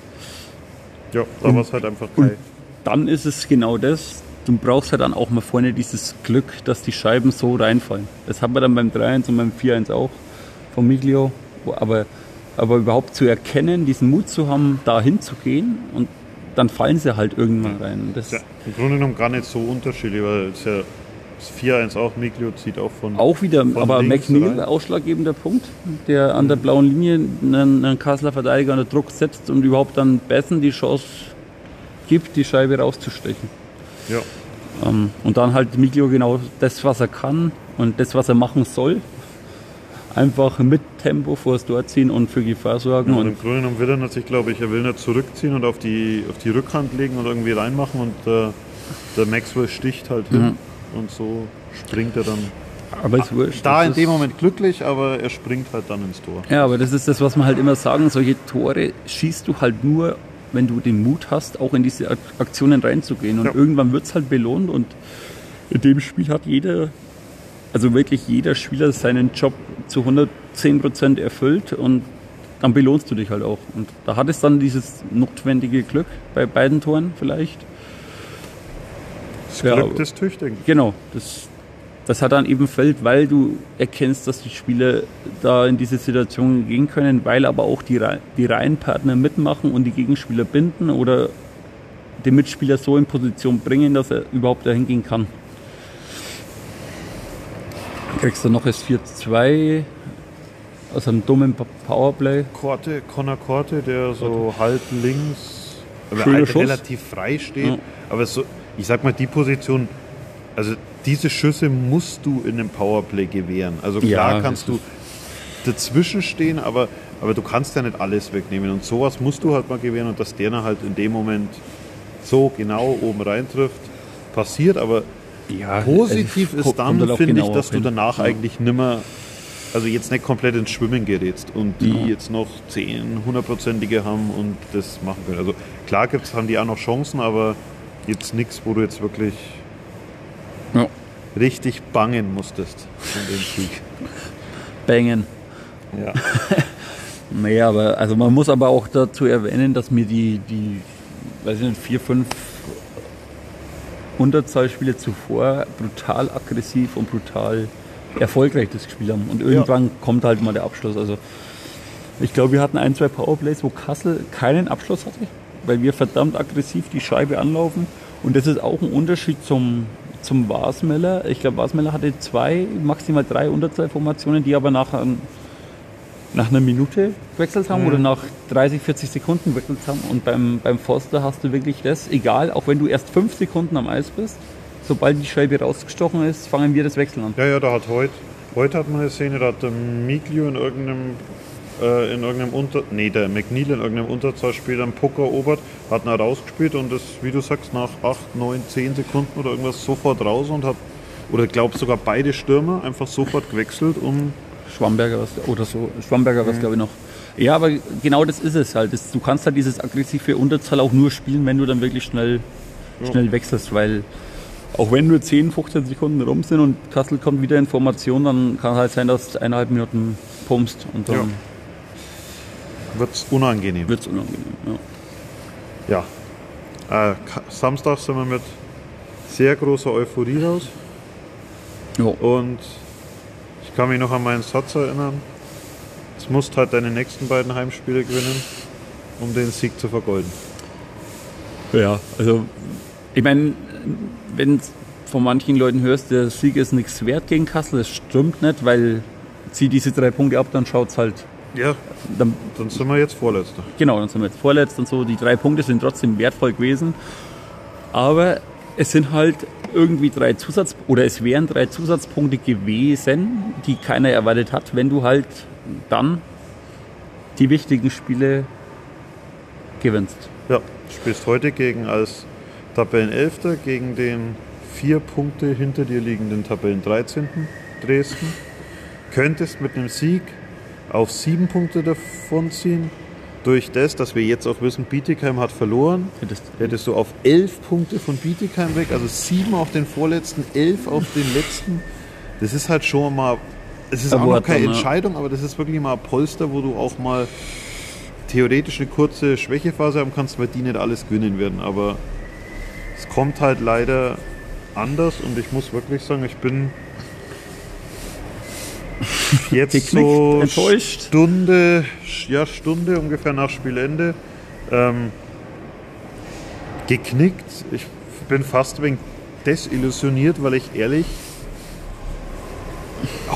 Ja, da war es halt einfach geil. Dann ist es genau das. Du brauchst halt dann auch mal vorne dieses Glück, dass die Scheiben so reinfallen. Das haben wir dann beim 3-1 und beim 4-1 auch von Miglio. Aber, aber überhaupt zu erkennen, diesen Mut zu haben, da hinzugehen und dann fallen sie halt irgendwann rein. Das Ja, Im Grunde genommen gar nicht so unterschiedlich, weil es ja das 4-1 auch, Miglio zieht auch von. Auch wieder, Von aber McNeil, ausschlaggebender Punkt, der an der blauen Linie einen, einen Kasseler Verteidiger unter Druck setzt und überhaupt dann Bessen die Chance gibt, die Scheibe rauszustechen. Ja, Ähm, und dann halt Miglio genau das, was er kann und das, was er machen soll. Einfach mit Tempo vor das Tor ziehen und für Gefahr sorgen. und und im Grunde genommen will er natürlich, glaube ich, er will nicht zurückziehen und auf die, auf die Rückhand legen und irgendwie reinmachen und äh, der Maxwell sticht halt hin und so springt er dann. aber ist wurscht. Da in dem Moment glücklich, aber er springt halt dann ins Tor. Ja, aber das ist das, was man halt immer sagen, solche Tore schießt du halt nur, wenn du den Mut hast, auch in diese Ak- Aktionen reinzugehen. Und Ja. irgendwann wird es halt belohnt und in dem Spiel hat jeder, also wirklich jeder Spieler seinen Job zu 110% erfüllt und dann belohnst du dich halt auch. Und da hat es dann dieses notwendige Glück bei beiden Toren vielleicht. Das Ja, Glück aber- des Tüchtigen. Genau, das, das hat dann eben Feld, weil du erkennst, dass die Spieler da in diese Situation gehen können, weil aber auch die, die Reihenpartner mitmachen und die Gegenspieler binden oder den Mitspieler so in Position bringen, dass er überhaupt dahin gehen kann. Kriegst du noch das 4-2 aus einem dummen Powerplay. Korte, Connor Korte, der so halb links, aber Schöner halt relativ frei steht. Ja. Aber so, ich sag mal, die Position, also diese Schüsse musst du in einem Powerplay gewähren. Also klar Ja, kannst du dazwischen stehen, aber, aber du kannst ja nicht alles wegnehmen. Und sowas musst du halt mal gewähren und dass der dann halt in dem Moment so genau oben rein trifft, passiert. Aber Ja, positiv es ist halt dann, auch finde ich, dass du hin. danach Ja. eigentlich nimmer, also jetzt nicht komplett ins Schwimmen gerätst und die Ja. jetzt noch 10 hundertprozentige haben und das machen können. Also klar gibt's, haben die auch noch Chancen, aber jetzt nichts, wo du jetzt wirklich Ja. richtig bangen musstest von dem Sieg. Bangen. Ja. Naja, aber also man muss aber auch dazu erwähnen, dass mir die, die weiß ich nicht, vier, fünf Unterzahlspiele zuvor brutal aggressiv und brutal erfolgreich das gespielt haben. Und irgendwann kommt halt mal der Abschluss. Also ich glaube, wir hatten ein, zwei Powerplays, wo Kassel keinen Abschluss hatte, weil wir verdammt aggressiv die Scheibe anlaufen. Und das ist auch ein Unterschied zum, zum Wasmeller. Ich glaube, Wasmeller hatte zwei, maximal drei Unterzahlformationen, die aber nachher nach einer Minute gewechselt haben Mhm. oder nach 30, 40 Sekunden gewechselt haben. Und beim, beim Forster hast du wirklich das, egal, auch wenn du erst fünf Sekunden am Eis bist, sobald die Scheibe rausgestochen ist, fangen wir das Wechseln an. ja, ja, da hat heute, heute hat man eine Szene, da hat der Miglio in irgendeinem äh, in irgendeinem Unter... Nee, der McNeil in irgendeinem Unterzahlspiel einen Puck erobert, hat ihn rausgespielt und ist, wie du sagst, nach 8, 9, 10 Sekunden oder irgendwas sofort raus und hat, oder glaub sogar beide Stürmer einfach sofort gewechselt, um Schwamberger was, oder so. Schwamberger was, glaube ich, noch. Ja, aber genau das ist es halt. Das, du kannst halt dieses aggressive Unterzahl auch nur spielen, wenn du dann wirklich schnell, schnell wechselst, weil auch wenn nur 10, 15 Sekunden rum sind und Kassel kommt wieder in Formation, dann kann halt sein, dass du eineinhalb Minuten pumpst und dann Wird es unangenehm. wird es unangenehm. Ja. Ja. Äh, Samstag sind wir mit sehr großer Euphorie raus. Ja. Und ich kann mich noch an meinen Satz erinnern. Jetzt musst halt deine nächsten beiden Heimspiele gewinnen, um den Sieg zu vergolden. Ja, also ich meine, wenn von manchen Leuten hörst, der Sieg ist nichts wert gegen Kassel, das stimmt nicht, weil zieh diese drei Punkte ab, dann schaut's halt. Ja, Dann, dann sind wir jetzt Vorletzter. genau, dann sind wir jetzt vorletzt und so. Die drei Punkte sind trotzdem wertvoll gewesen. Aber es sind halt irgendwie drei Zusatz oder es wären drei Zusatzpunkte gewesen, die keiner erwartet hat, wenn du halt dann die wichtigen Spiele gewinnst. Ja, spielst heute gegen als Tabellenelfter gegen den vier Punkte hinter dir liegenden Tabellen 13. Dresden. Könntest mit einem Sieg auf sieben Punkte davonziehen. Durch das, dass wir jetzt auch wissen, Bietigheim hat verloren, Hättest- hättest du auf elf Punkte von Bietigheim weg, also sieben auf den vorletzten, elf auf den letzten. Das ist halt schon mal, es ist Aber auch noch keine dann. Entscheidung, aber das ist wirklich mal ein Polster, wo du auch mal theoretisch eine kurze Schwächephase haben kannst, weil die nicht alles gewinnen werden. Aber es kommt halt leider anders und ich muss wirklich sagen, ich bin jetzt so enttäuscht? Stunde, ja Stunde ungefähr nach Spielende ähm, geknickt. Ich bin fast wegen desillusioniert, weil ich ehrlich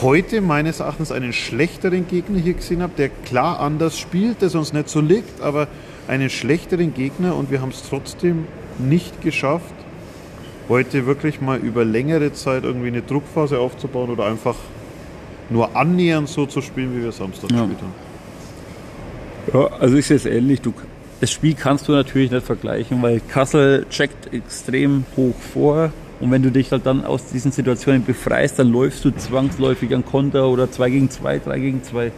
heute meines Erachtens einen schlechteren Gegner hier gesehen habe, der klar anders spielt, der uns nicht so liegt, aber einen schlechteren Gegner und wir haben es trotzdem nicht geschafft, heute wirklich mal über längere Zeit irgendwie eine Druckphase aufzubauen oder einfach nur annähernd so zu spielen, wie wir Samstag Ja. gespielt haben. Ja, also ich sehe es ähnlich. Du, das Spiel kannst du natürlich nicht vergleichen, weil Kassel checkt extrem hoch vor. Und wenn du dich halt dann aus diesen Situationen befreist, dann läufst du zwangsläufig an Konter oder 2 gegen 2, 3 gegen 2.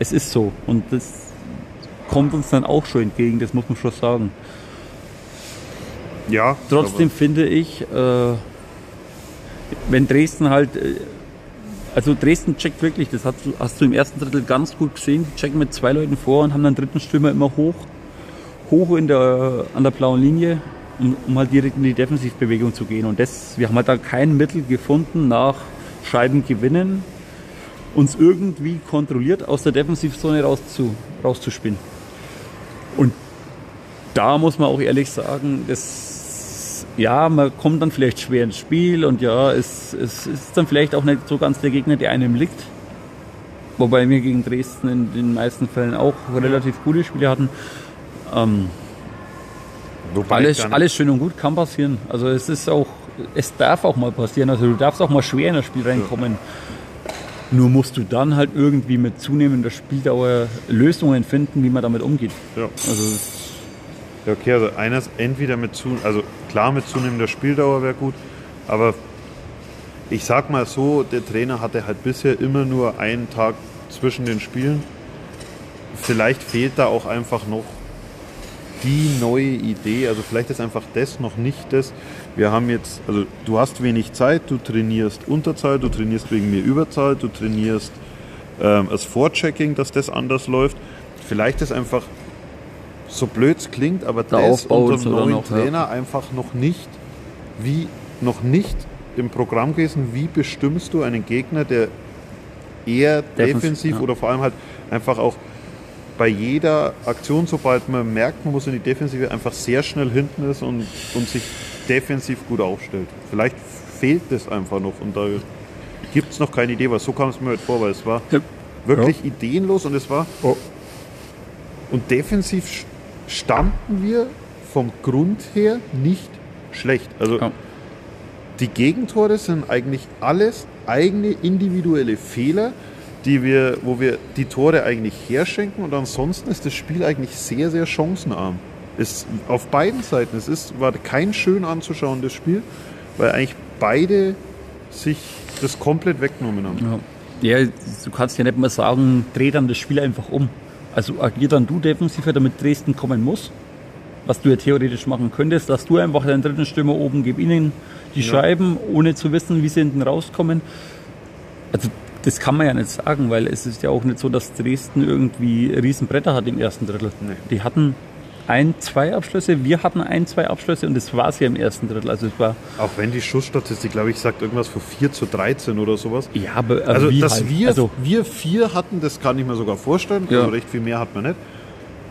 Es ist so. Und das kommt uns dann auch schon entgegen, das muss man schon sagen. Ja, Trotzdem finde ich, äh, wenn Dresden halt, äh, also Dresden checkt wirklich, das hast du, hast du im ersten Drittel ganz gut gesehen, die checken mit zwei Leuten vor und haben dann dritten Stürmer immer hoch, hoch in der, an der blauen Linie, um, halt direkt in die Defensivbewegung zu gehen. Und das, wir haben halt da kein Mittel gefunden nach Scheiben gewinnen, uns irgendwie kontrolliert aus der Defensivzone rauszu, rauszuspielen. Und da muss man auch ehrlich sagen, das, ja, man kommt dann vielleicht schwer ins Spiel und ja, es, es ist dann vielleicht auch nicht so ganz der Gegner, der einem liegt. Wobei wir gegen Dresden in den meisten Fällen auch relativ gute Spiele hatten. Ähm, Wobei alles, alles schön und gut kann passieren. Also es ist auch, es darf auch mal passieren. Also du darfst auch mal schwer in das Spiel reinkommen. Nur musst du dann halt irgendwie mit zunehmender Spieldauer Lösungen finden, wie man damit umgeht. Ja. Also Ja, okay, also eines entweder mit zu, also klar mit zunehmender Spieldauer wäre gut, aber ich sag mal so, der Trainer hatte halt bisher immer nur einen Tag zwischen den Spielen. Vielleicht fehlt da auch einfach noch die neue Idee, also vielleicht ist einfach das noch nicht das. Wir haben jetzt, also du hast wenig Zeit, du trainierst Unterzahl, du trainierst wegen mir Überzahl, du trainierst ähm, das Vorchecking, dass das anders läuft. Vielleicht ist einfach so blöd es klingt, aber Der das Aufbau unter dem neuen noch, ja. Trainer einfach noch nicht, wie noch nicht im Programm gewesen, wie bestimmst du einen Gegner, der eher Defensiv, defensiv ja. oder vor allem halt einfach auch bei jeder Aktion, sobald man merkt, man muss in die Defensive, einfach sehr schnell hinten ist und, und sich defensiv gut aufstellt. Vielleicht fehlt das einfach noch und da gibt es noch keine Idee, weil so kam es mir heute vor, weil es war Ja. wirklich ideenlos und es war und defensiv standen wir vom Grund her nicht schlecht. Also Ja. die Gegentore sind eigentlich alles eigene individuelle Fehler, die wir, wo wir die Tore eigentlich herschenken und ansonsten ist das Spiel eigentlich sehr, sehr chancenarm. Ist auf beiden Seiten. Es ist, war kein schön anzuschauendes Spiel, weil eigentlich beide sich das komplett weggenommen haben. Ja. Ja, du kannst ja nicht mal sagen, dreh dann das Spiel einfach um. Also agier dann du defensiver, damit Dresden kommen muss. Was du ja theoretisch machen könntest, dass du einfach deinen dritten Stürmer oben, gib ihnen die Ja. Scheiben, ohne zu wissen, wie sie hinten rauskommen. Also das kann man ja nicht sagen, weil es ist ja auch nicht so, dass Dresden irgendwie Riesenbretter hat im ersten Drittel. Nee. Die hatten ein, zwei Abschlüsse, wir hatten ein, zwei Abschlüsse und das war es ja im ersten Drittel. Also es war, Auch wenn die Schussstatistik, glaube ich, sagt irgendwas von 4 zu 13 oder sowas. ja, aber Also, wie dass halt. wir, also, wir vier hatten, das kann ich mir sogar vorstellen. Ja. Also recht viel mehr hat man nicht.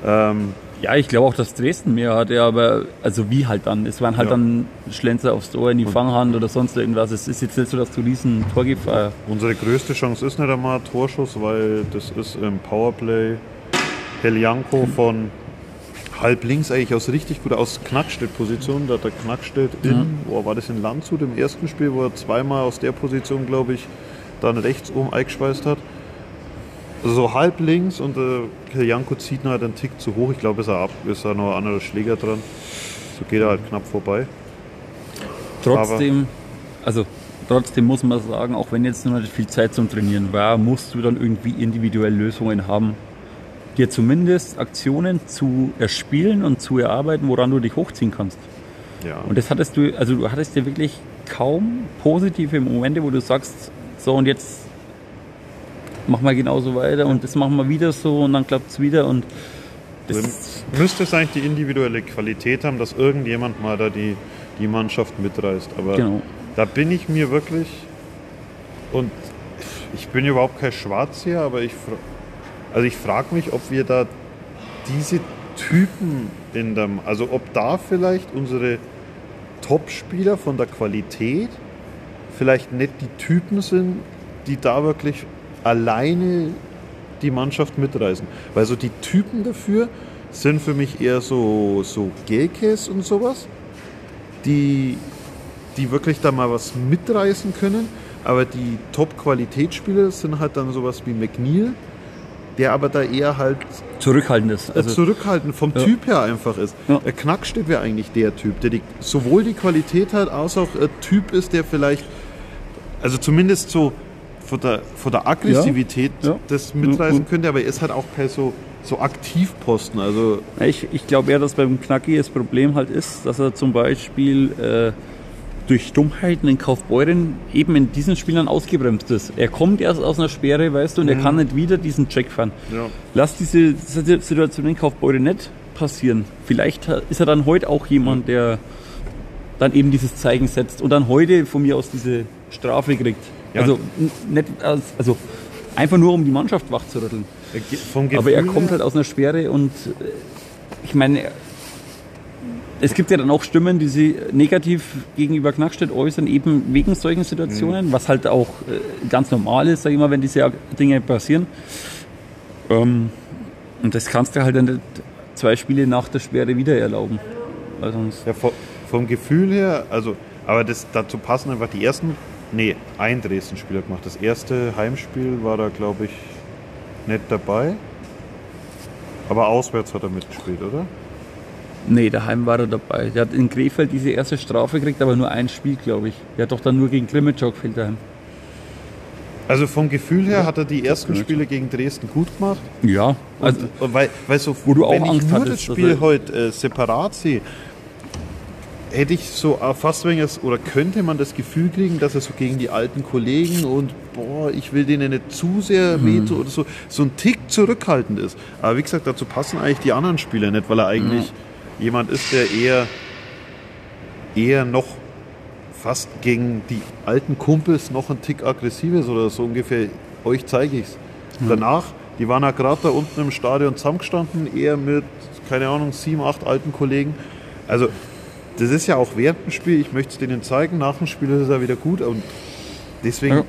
Ähm, Ja, ich glaube auch, dass Dresden mehr hatte, aber also wie halt dann? Es waren halt Ja. dann Schlenzer aufs Ohr in die Fanghand oder sonst irgendwas. Es ist jetzt nicht so, dass du riesen Torgefahr. unsere größte Chance ist nicht einmal Torschuss, weil das ist im Powerplay Helianko von halb links eigentlich aus richtig gut aus Knackstedt-Position. Da hat der Knackstedt in, boah, war das in Landshut im ersten Spiel, wo er zweimal aus der Position, glaube ich, dann rechts oben eingeschweißt hat. Also so halb links und äh, Helianko zieht noch halt einen Tick zu hoch. Ich glaube, ist er ab, ist da noch ein anderer Schläger dran. So geht er halt knapp vorbei. Trotzdem, also trotzdem muss man sagen, auch wenn jetzt nur nicht viel Zeit zum Trainieren war, musst du dann irgendwie individuell Lösungen haben, dir zumindest Aktionen zu erspielen und zu erarbeiten, woran du dich hochziehen kannst. Ja. Und das hattest du, also du hattest ja wirklich kaum positive Momente, wo du sagst, so und jetzt machen wir genauso weiter und das machen wir wieder so und dann klappt es wieder und das, müsste es eigentlich die individuelle Qualität haben, dass irgendjemand mal da die, die Mannschaft mitreißt. Aber genau. da bin ich mir wirklich und ich bin überhaupt kein Schwarzseher, aber ich, also ich frage mich, ob wir da diese Typen in der, also ob da vielleicht unsere Top-Spieler von der Qualität vielleicht nicht die Typen sind, die da wirklich alleine die Mannschaft mitreißen. Weil so die Typen dafür sind für mich eher so, so Gelkes und sowas, die, die wirklich da mal was mitreißen können. Aber die Top-Qualitätsspieler sind halt dann sowas wie McNeil, der aber da eher halt zurückhaltend ist. also, zurückhaltend vom Ja. Typ her einfach ist. Ja. Der Knackstedt wäre eigentlich der Typ, der die, sowohl die Qualität hat, als auch ein Typ ist, der vielleicht, also zumindest so von der, von der Aggressivität Ja. Das mitreißen Ja. könnte, aber er ist halt auch per so, so Aktivposten. Also Ich, ich glaube eher, dass beim Knacki das Problem halt ist, dass er zum Beispiel äh, durch Dummheiten in Kaufbeuren eben in diesen Spielern ausgebremst ist. Er kommt erst aus einer Sperre, weißt du, und er kann nicht wieder diesen Check fahren. ja. Lass diese Situation in Kaufbeuren nicht passieren. Vielleicht ist er dann heute auch jemand, der dann eben dieses Zeichen setzt und dann heute von mir aus diese Strafe kriegt. Ja. Also, nicht, als- also einfach nur, um die Mannschaft wach zu rütteln. Ge- vom Aber er kommt halt aus einer Sperre und äh, ich meine, es gibt ja dann auch Stimmen, die sie negativ gegenüber Knackstedt äußern, eben wegen solchen Mhm. Situationen, was halt auch äh, ganz normal ist, sag ich mal, wenn diese Dinge passieren. Ähm, und das kannst du halt dann nicht zwei Spiele nach der Sperre wieder erlauben. Weil sonst, Ja, vom, vom Gefühl her, also, aber das, dazu passen einfach die ersten, nee, ein Dresden-Spieler gemacht. Das erste Heimspiel war da, glaube ich, nicht dabei. Aber auswärts hat er mitgespielt, oder? Nee, daheim war er dabei. Der hat in Krefeld diese erste Strafe gekriegt, aber nur ein Spiel, glaube ich. Der hat doch dann nur gegen Grimmitschau gefehlt daheim. Also vom Gefühl her hat er die ersten. Spiele gegen Dresden gut gemacht. Ja, also Und, weil, weil so, Wo du auch wenn ich Angst nur hattest, das Spiel heute äh, separat sehe, hätte ich so äh, fast wenn es oder könnte man das Gefühl kriegen, dass er so gegen die alten Kollegen und boah, ich will denen nicht zu sehr Mhm. wehtun oder so, so ein Tick zurückhaltend ist. Aber wie gesagt, dazu passen eigentlich die anderen Spieler nicht, weil er eigentlich Mhm. Jemand ist, der eher, eher noch fast gegen die alten Kumpels noch ein Tick aggressiv ist oder so ungefähr. Euch zeige ich's. Danach, die waren ja gerade da unten im Stadion zusammengestanden, eher mit, keine Ahnung, sieben, acht alten Kollegen. Also, das ist ja auch während dem Spiel, ich möchte es denen zeigen, nach dem Spiel ist es ja wieder gut und deswegen Ja.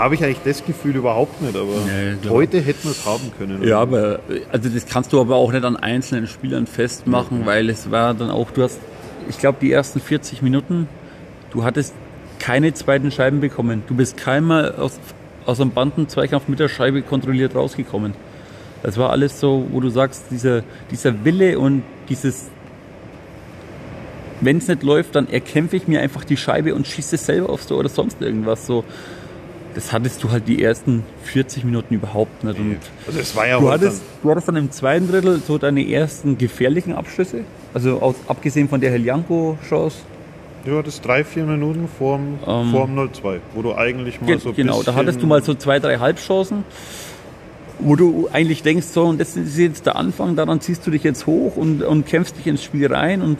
Habe ich eigentlich das Gefühl überhaupt nicht, aber klar. heute hätten wir es haben können. Ja, aber also das kannst du aber auch nicht an einzelnen Spielern festmachen, weil es war dann auch, du hast, ich glaube, die ersten 40 Minuten, du hattest keine zweiten Scheiben bekommen. Du bist keinmal aus, aus einem Bandenzweikampf mit der Scheibe kontrolliert rausgekommen. Das war alles so, wo du sagst, dieser, dieser Wille und dieses, wenn es nicht läuft, dann erkämpfe ich mir einfach die Scheibe und schieße es selber aufs Tor oder sonst irgendwas so. Das hattest du halt die ersten 40 Minuten überhaupt nicht. Und Also es war ja du, hattest, du hattest dann im zweiten Drittel so deine ersten gefährlichen Abschlüsse. Also aus, abgesehen von der Heljanko-Chance. Du hattest drei, vier Minuten vorm, Ähm, vorm 0-2, wo du eigentlich mal Ge so genau, da hattest du mal so zwei, drei Halbchancen, wo du eigentlich denkst, so, und das ist jetzt der Anfang, daran ziehst du dich jetzt hoch und, und kämpfst dich ins Spiel rein. Und,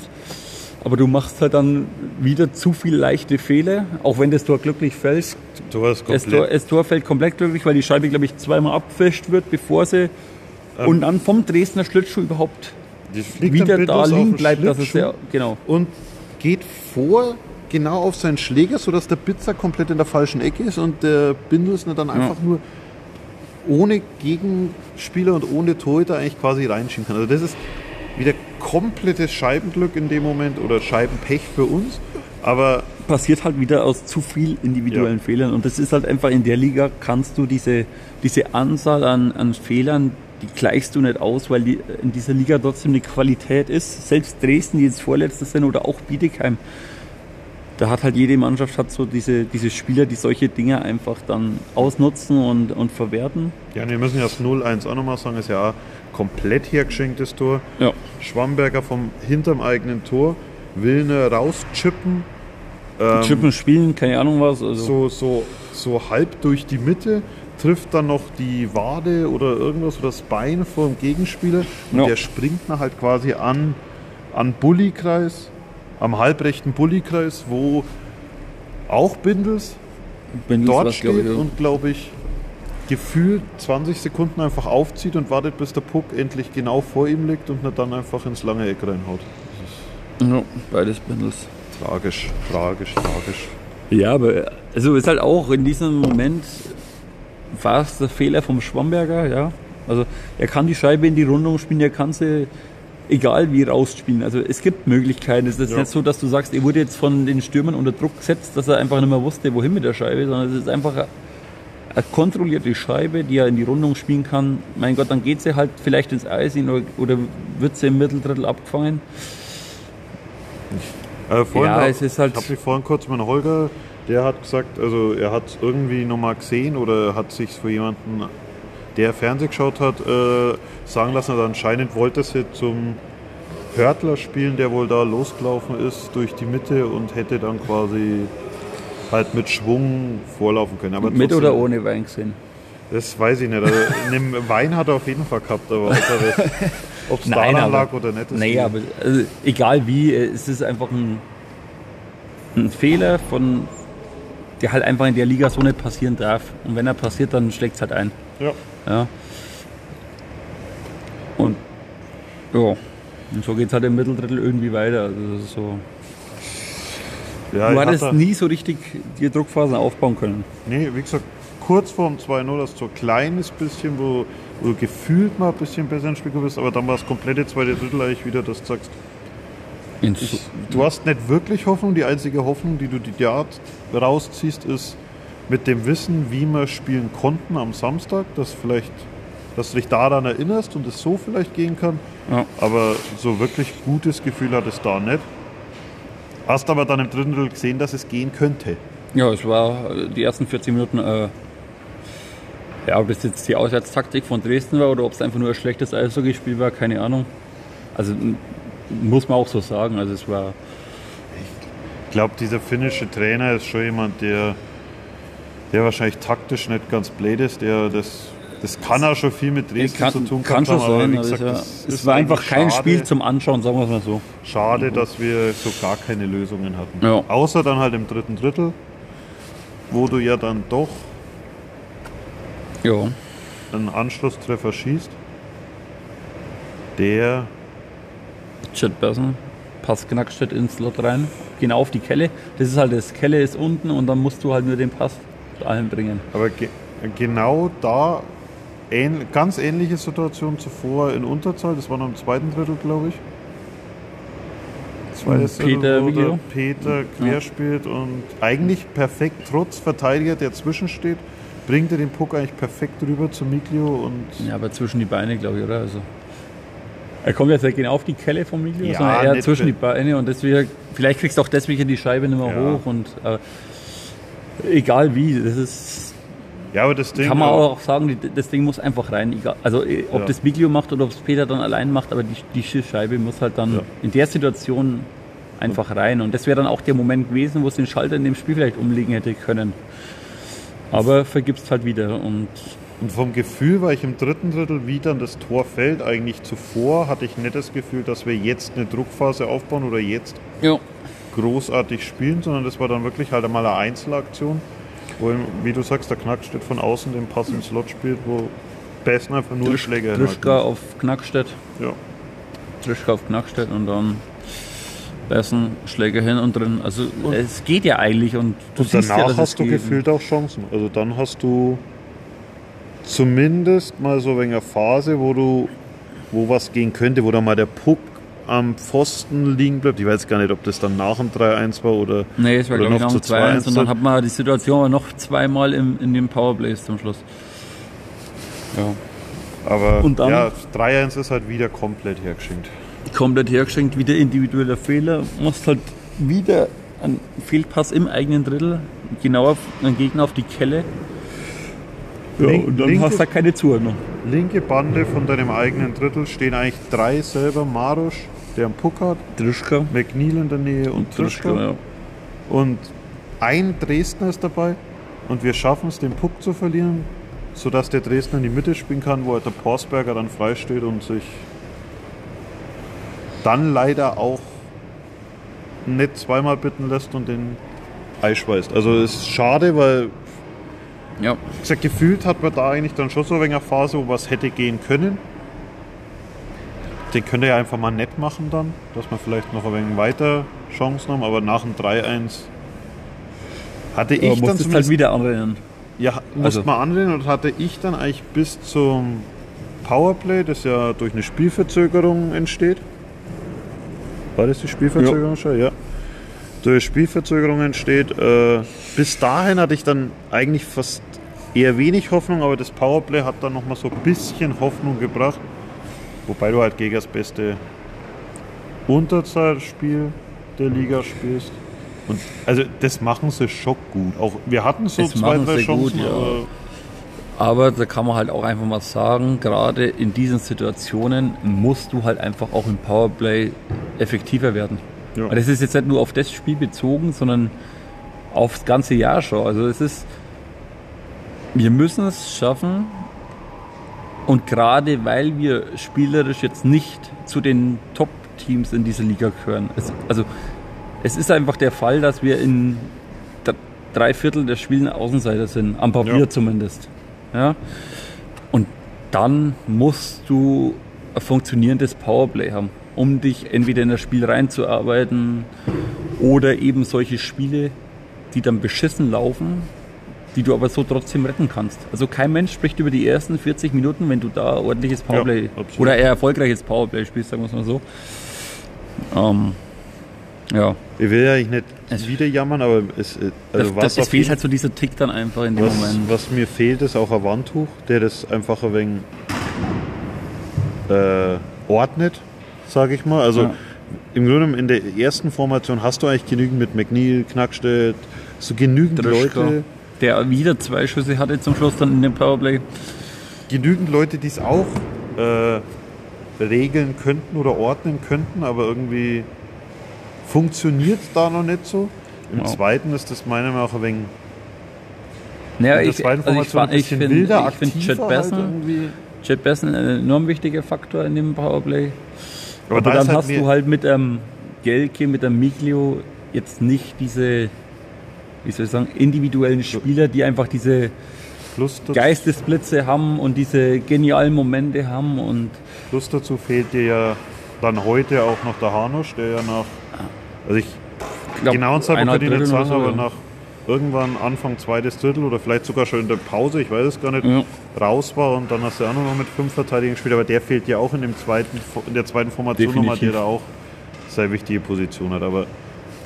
aber du machst halt dann wieder zu viele leichte Fehler, auch wenn das Tor glücklich fällt. Hast Das komplett. Tor, das Tor fällt komplett glücklich, weil die Scheibe, glaube ich, zweimal abgefischt wird, bevor sie Ähm. und dann vom Dresdner Schlittschuh überhaupt wieder da liegen bleibt. Das ist ja, genau. und geht vor genau auf seinen Schläger, sodass der Pizza komplett in der falschen Ecke ist und der Bindelsner dann einfach nur ohne Gegenspieler und ohne Torhüter eigentlich quasi reinschieben kann. Also das ist wieder komplettes Scheibenglück in dem Moment oder Scheibenpech für uns. Aber passiert halt wieder aus zu viel individuellen Ja. Fehlern. Und das ist halt einfach in der Liga, kannst du diese, diese Anzahl an, an Fehlern, die gleichst du nicht aus, weil die, in dieser Liga trotzdem eine Qualität ist. Selbst Dresden, die jetzt Vorletzte sind, oder auch Bietigheim, da hat halt jede Mannschaft hat so diese, diese Spieler, die solche Dinge einfach dann ausnutzen und, und verwerten. ja, wir müssen ja das 0-1 auch nochmal sagen, ist ja auch komplett hergeschenktes Tor. Ja. Schwamberger vom hinterm eigenen Tor will rauschippen. Ähm, Chippen spielen, keine Ahnung was. Also, so, so, so halb durch die Mitte, trifft dann noch die Wade oder irgendwas oder das Bein vom Gegenspieler und Ja. der springt dann halt quasi an, an Bullykreis, am halbrechten Bullykreis, wo auch Bindels Bindels dort was, glaub steht ich, und glaube ich gefühlt 20 Sekunden einfach aufzieht und wartet, bis der Puck endlich genau vor ihm liegt und ihn dann einfach ins lange Eck reinhaut. ja, beides Bindels. Tragisch, tragisch, tragisch. Ja, aber also ist halt auch in diesem Moment war es der Fehler vom Schwamberger, ja. Also er kann die Scheibe in die Rundung spielen, er kann sie egal wie rausspielen. Also es gibt Möglichkeiten. Es ist Ja. nicht so, dass du sagst, er wurde jetzt von den Stürmern unter Druck gesetzt, dass er einfach nicht mehr wusste, wohin mit der Scheibe, sondern es ist einfach eine, kontrollierte Scheibe, die er in die Rundung spielen kann. Mein Gott, dann geht sie halt vielleicht ins Eis hin oder, oder wird sie im Mitteldrittel abgefangen. Äh, vorhin Ja, es ist halt- Ich habe mich vorhin kurz mit Holger, der hat gesagt, also er hat irgendwie nochmal gesehen oder hat sich für jemanden, der Fernseh geschaut hat, äh, sagen lassen, also anscheinend wollte sie zum Hörtler spielen, der wohl da losgelaufen ist durch die Mitte und hätte dann quasi halt mit Schwung vorlaufen können. Aber Mit oder ohne Wein gesehen. Das weiß ich nicht. Also, Wein hat er auf jeden Fall gehabt, aber ob es daran lag oder nicht, ist Nee, aber also, egal wie, äh, es ist einfach ein, ein Fehler, von, der halt einfach in der Liga so nicht passieren darf. Und wenn er passiert, dann schlägt es halt ein. ja. Ja. Und ja, und so geht es halt im Mitteldrittel irgendwie weiter. Also das ist so. Ja, du hattest hatte- nie so richtig die Druckphasen aufbauen können. Nee, wie gesagt, kurz vorm 2-0 hast du so ein kleines bisschen, wo, wo du gefühlt mal ein bisschen besser ins Spiel bist, aber dann war das komplette zweite Drittel eigentlich wieder, dass du sagst, ich, du hast nicht wirklich Hoffnung. Die einzige Hoffnung, die du die Yard rausziehst, ist mit dem Wissen, wie wir spielen konnten am Samstag, dass vielleicht, dass du dich daran erinnerst und es so vielleicht gehen kann. Ja. Aber so wirklich gutes Gefühl hat es da nicht. Hast aber dann im dritten Drittel gesehen, dass es gehen könnte. Ja, es war äh, die ersten 40 Minuten, äh, ja, ob das jetzt die Auswärtstaktik von Dresden war oder ob es einfach nur ein schlechtes Eishockeyspiel war, keine Ahnung. Also muss man auch so sagen. Also es war, Ich glaube, dieser finnische Trainer ist schon jemand, der, der wahrscheinlich taktisch nicht ganz blöd ist. Der, das, das kann auch schon viel mit Dresden kann, zu tun kann schon aber sein. Also gesagt, es war, das es war einfach kein schade, Spiel zum Anschauen, sagen wir es mal so. Schade, dass wir so gar keine Lösungen hatten. Ja. Außer dann halt im dritten Drittel, wo du ja dann doch Ja, einen Anschlusstreffer schießt. Der, Chet Besson, Pass knackstedt ins Slot rein, genau auf die Kelle. Das ist halt das Kelle ist unten und dann musst du halt nur den Pass allen bringen. aber ge genau da, ähn ganz ähnliche Situation zuvor in Unterzahl, das war noch im zweiten Drittel, glaube ich. Zweites Peter Drittel, Vigilo? Peter querspielt und eigentlich perfekt, trotz Verteidiger, der zwischensteht, bringt er den Puck eigentlich perfekt rüber zu Miglio und Ja, aber zwischen die Beine, glaube ich, oder? Also, er kommt jetzt nicht genau auf die Kelle vom Miglio, Ja, sondern eher zwischen die Beine und deswegen, vielleicht kriegst du auch deswegen die Scheibe nicht mehr Ja. hoch und äh, egal wie, das ist, Ja, aber das Ding. Kann man äh, auch sagen, das Ding muss einfach rein. Egal, also eh, ob Ja. das Miglio macht oder ob es Peter dann allein macht, aber die, die Scheibe muss halt dann Ja. in der Situation einfach rein. Und das wäre dann auch der Moment gewesen, wo es den Schalter in dem Spiel vielleicht umlegen hätte können. Aber vergibst halt wieder. Und Und vom Gefühl war ich im dritten Drittel, wie dann das Tor fällt. Eigentlich zuvor hatte ich nicht das Gefühl, dass wir jetzt eine Druckphase aufbauen oder jetzt ja, großartig spielen, sondern das war dann wirklich halt einmal eine Einzelaktion, wo, wie du sagst, der Knack steht von außen den Pass ins Slot spielt, wo Besten einfach nur Schläge Trischka auf Knackstedt. Ja. Trischka auf Knackstedt und dann Bessen, Schläge hin und drin. Also es geht ja eigentlich und du Und siehst danach ja, dass hast es du geht. gefühlt auch Chancen. Also dann hast du zumindest mal so eine Phase, wo du, wo was gehen könnte, wo dann mal der Puck am Pfosten liegen bleibt. Ich weiß gar nicht, ob das dann nach dem 3-1 war oder, Nee, es war oder noch noch zu ein 2-1 und dann 2-1. hat man die Situation aber noch zweimal im, in den Powerplays zum Schluss. Ja. Aber Und dann? ja, 3-1 ist halt wieder komplett hergeschenkt. Komplett hergeschenkt, wieder individueller Fehler. Machst halt wieder einen Fehlpass im eigenen Drittel, genau auf einen Gegner auf die Kelle. Ja, Link- und dann linke- hast du halt keine Zuordnung. Linke Bande von deinem eigenen Drittel stehen eigentlich drei selber. Marusch, der am Puck hat, Trischka. McNeil in der Nähe und Trischka. ja. Und ein Dresdner ist dabei und wir schaffen es, den Puck zu verlieren, sodass der Dresdner in die Mitte spielen kann, wo halt der Porsberger dann frei steht und sich dann leider auch nicht zweimal bitten lässt und den einschweißt. Also es ist schade, weil ja. gesagt, gefühlt hat man da eigentlich dann schon so eine Phase, wo was hätte gehen können. Den könnte er einfach mal nett machen dann, dass wir vielleicht noch ein wenig weiter Chancen haben, aber nach dem 3-1 hatte ich Ich dann halt zumindest, wieder anrennen. ja, musste also- man anlehnen und hatte ich dann eigentlich bis zum Powerplay, das ja durch eine Spielverzögerung entsteht. War das die Spielverzögerung schon? Ja. Durch Spielverzögerung entsteht. Äh, bis dahin hatte ich dann eigentlich fast eher wenig Hoffnung, aber das Powerplay hat dann nochmal so ein bisschen Hoffnung gebracht. Wobei du halt gegen das beste Unterzahlspiel der Liga spielst. Und also das machen sie schon gut. Auch wir hatten so Das zwei, drei sie gut, Chancen, ja. aber Aber da kann man halt auch einfach mal sagen, gerade in diesen Situationen musst du halt einfach auch im Powerplay effektiver werden. Ja. Weil Das ist jetzt nicht nur auf das Spiel bezogen, sondern aufs ganze Jahr schon. Also es ist, wir müssen es schaffen und gerade weil wir spielerisch jetzt nicht zu den Top-Teams in dieser Liga gehören. Es, also es ist einfach der Fall, dass wir in drei Viertel der Spielen Außenseiter sind, am Papier Ja. zumindest. Ja? Und dann musst du ein funktionierendes Powerplay haben, um dich entweder in das Spiel reinzuarbeiten oder eben solche Spiele, die dann beschissen laufen, die du aber so trotzdem retten kannst. Also kein Mensch spricht über die ersten 40 Minuten, wenn du da ordentliches Powerplay absolut. oder eher erfolgreiches Powerplay spielst, sagen wir es mal so. Ähm, ja, ich will ja eigentlich nicht Es- wieder jammern, aber es, äh, also das, was das, fehlt halt so dieser Tick dann einfach in dem Was, Moment. was mir fehlt, ist auch ein Wandtuch, der das einfach ein wenig äh, ordnet, sage ich mal. Also Ja. im Grunde genommen in der ersten Formation hast du eigentlich genügend mit McNeil, Knackstedt, so genügend Drischka, Leute, der wieder zwei Schüsse hatte zum Schluss dann in dem Powerplay. genügend Leute, die es auch äh, regeln könnten oder ordnen könnten, aber irgendwie funktioniert da noch nicht so. Im Ja. zweiten ist das meiner Meinung nach ein wenig Ja, in der ich, also ich, ein ich finde find halt Besson, irgendwie. Chet Besson ein enorm wichtiger Faktor in dem Powerplay. Aber Aber, da dann halt hast du halt mit einem Gelke, mit einem Miglio jetzt nicht diese, wie soll ich sagen, individuellen Spieler, die einfach diese Plus Geistesblitze haben und diese genialen Momente haben und plus dazu fehlt dir ja dann heute auch noch der Hanusch, der ja nach, also ich glaub, genauen Zeitpunkt kann ich nicht sagen, aber nach irgendwann Anfang zweites Drittel oder vielleicht sogar schon in der Pause, ich weiß es gar nicht, Ja. raus war und dann hast du auch noch mit fünf Verteidigern gespielt, aber der fehlt ja auch in, dem zweiten, in der zweiten Formation nochmal, der da auch sehr wichtige Position hat. Aber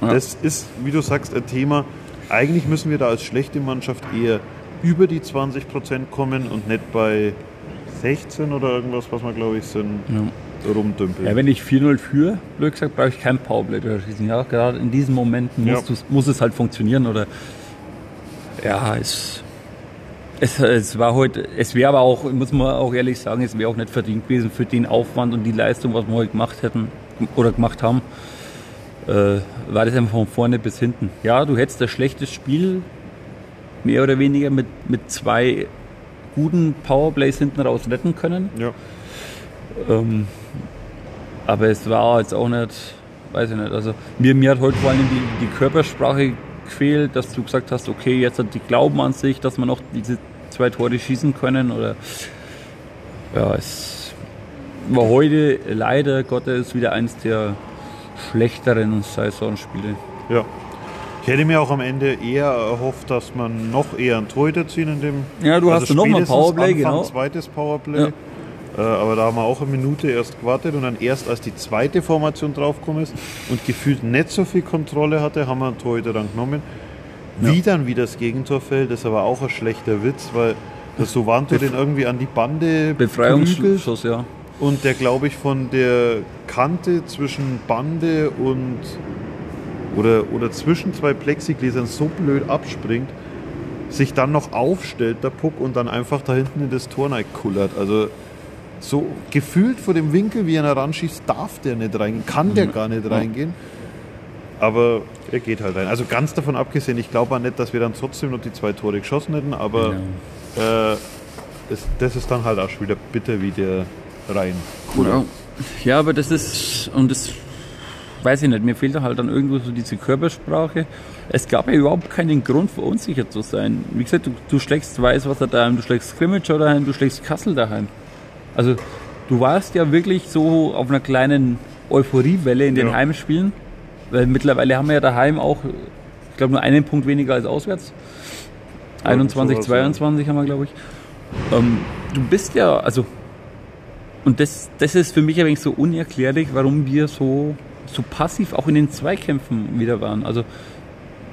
Ja. das ist, wie du sagst, ein Thema. Eigentlich müssen wir da als schlechte Mannschaft eher über die 20 Prozent kommen und nicht bei 16 oder irgendwas, was wir glaube ich sind, rumdümpeln. Ja, wenn ich 4-0 führe, blöd gesagt, brauche ich kein Powerplay schießen. Ja, gerade in diesen Momenten Ja. muss es halt funktionieren oder ja, es Es, es war heute, es wäre aber auch, muss man auch ehrlich sagen, es wäre auch nicht verdient gewesen für den Aufwand und die Leistung, was wir heute gemacht hätten oder gemacht haben. Äh, war das einfach von vorne bis hinten. Ja, du hättest das schlechtes Spiel mehr oder weniger mit, mit zwei guten Powerplays hinten raus retten können. Ja. Ähm, aber es war jetzt auch nicht, weiß ich nicht, also mir, mir hat heute vor allem die, die Körpersprache gefehlt, dass du gesagt hast, okay, jetzt hat die Glauben an sich, dass man noch diese zwei Tore schießen können oder ja, es war heute leider Gottes wieder eins der schlechteren Saisonspiele. Ja. Ich hätte mir auch am Ende eher erhofft, dass man noch eher einen Torhüter ziehen in dem. Ja, du hast ja noch mal spätestens Powerplay, Anfang genau. Zweites Powerplay. Ja. Äh, aber da haben wir auch eine Minute erst gewartet und dann erst als die zweite Formation draufgekommen ist und gefühlt nicht so viel Kontrolle hatte, haben wir einen Torhüter dann genommen. Wie dann wieder das Gegentor fällt, ist aber auch ein schlechter Witz, weil das Sovanto den irgendwie an die Bande. Befreiungsschuss, ja. Und der, glaube ich, von der Kante zwischen Bande und oder, oder zwischen zwei Plexigläsern so blöd abspringt, sich dann noch aufstellt, der Puck, und dann einfach da hinten in das Tor kullert. Also so gefühlt vor dem Winkel, wie er heranschießt, darf der nicht reingehen, kann der gar nicht reingehen. Aber er geht halt rein. Also ganz davon abgesehen, ich glaube auch nicht, dass wir dann trotzdem noch die zwei Tore geschossen hätten, aber äh, es, das ist dann halt auch schon wieder bitter, wie der rein. Ja. Ja, aber das ist, und das weiß ich nicht, mir fehlt halt dann irgendwo so diese Körpersprache. Es gab ja überhaupt keinen Grund verunsichert zu sein. Wie gesagt, du, du schlägst Weißwasser daheim, du schlägst Scrimmage daheim, du schlägst Kassel daheim. Also du warst ja wirklich so auf einer kleinen Euphoriewelle in den Ja. Heimspielen, weil mittlerweile haben wir ja daheim auch, ich glaube, nur einen Punkt weniger als auswärts. 21, sowas, 22 haben wir, glaube ich. Ähm, du bist ja, also, und das, das ist für mich ein wenig so unerklärlich, warum wir so, so passiv auch in den Zweikämpfen wieder waren. Also,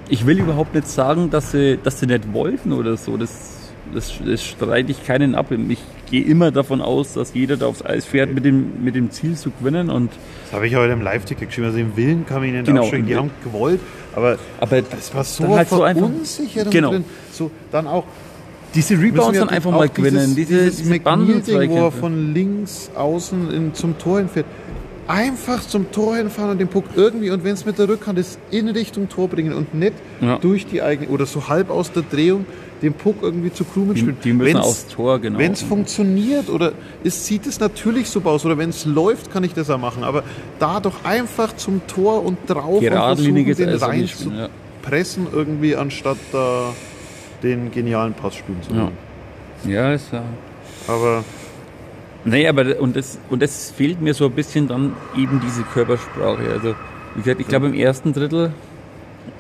ich will überhaupt nicht sagen, dass sie, dass sie nicht wollten oder so. Das, das, das streite ich keinen ab. Ich gehe immer davon aus, dass jeder da aufs Eis fährt mit dem, mit dem Ziel zu gewinnen. Und, Das habe ich heute im Live-Ticket geschrieben. Also im Willen kann man ihnen Genau, absprechen. Die haben gewollt, aber aber es war so halt so einfach- verunsichert und Genau. drin. So, dann auch diese Rebounds dann einfach mal gewinnen. Dieses, Diese, dieses diese wo er von links außen in, zum Tor hinfährt. Einfach zum Tor hinfahren und den Puck irgendwie, und wenn es mit der Rückhand ist, in Richtung Tor bringen und nicht Ja. durch die eigene, oder so halb aus der Drehung, den Puck irgendwie zu Krumen spielen. die müssen Wenn's- aufs Tor, genau. Wenn es funktioniert oder es sieht es natürlich so aus oder wenn es läuft, kann ich das auch machen. Aber da doch einfach zum Tor und drauf Geradliniges und versuchen, den rein zu ja. pressen irgendwie, anstatt da den genialen Pass spielen zu Ja. machen. Ja, ist ja. Aber Nee, aber und das, und das fehlt mir so ein bisschen dann eben diese Körpersprache. Also, wie gesagt, ich glaube im ersten Drittel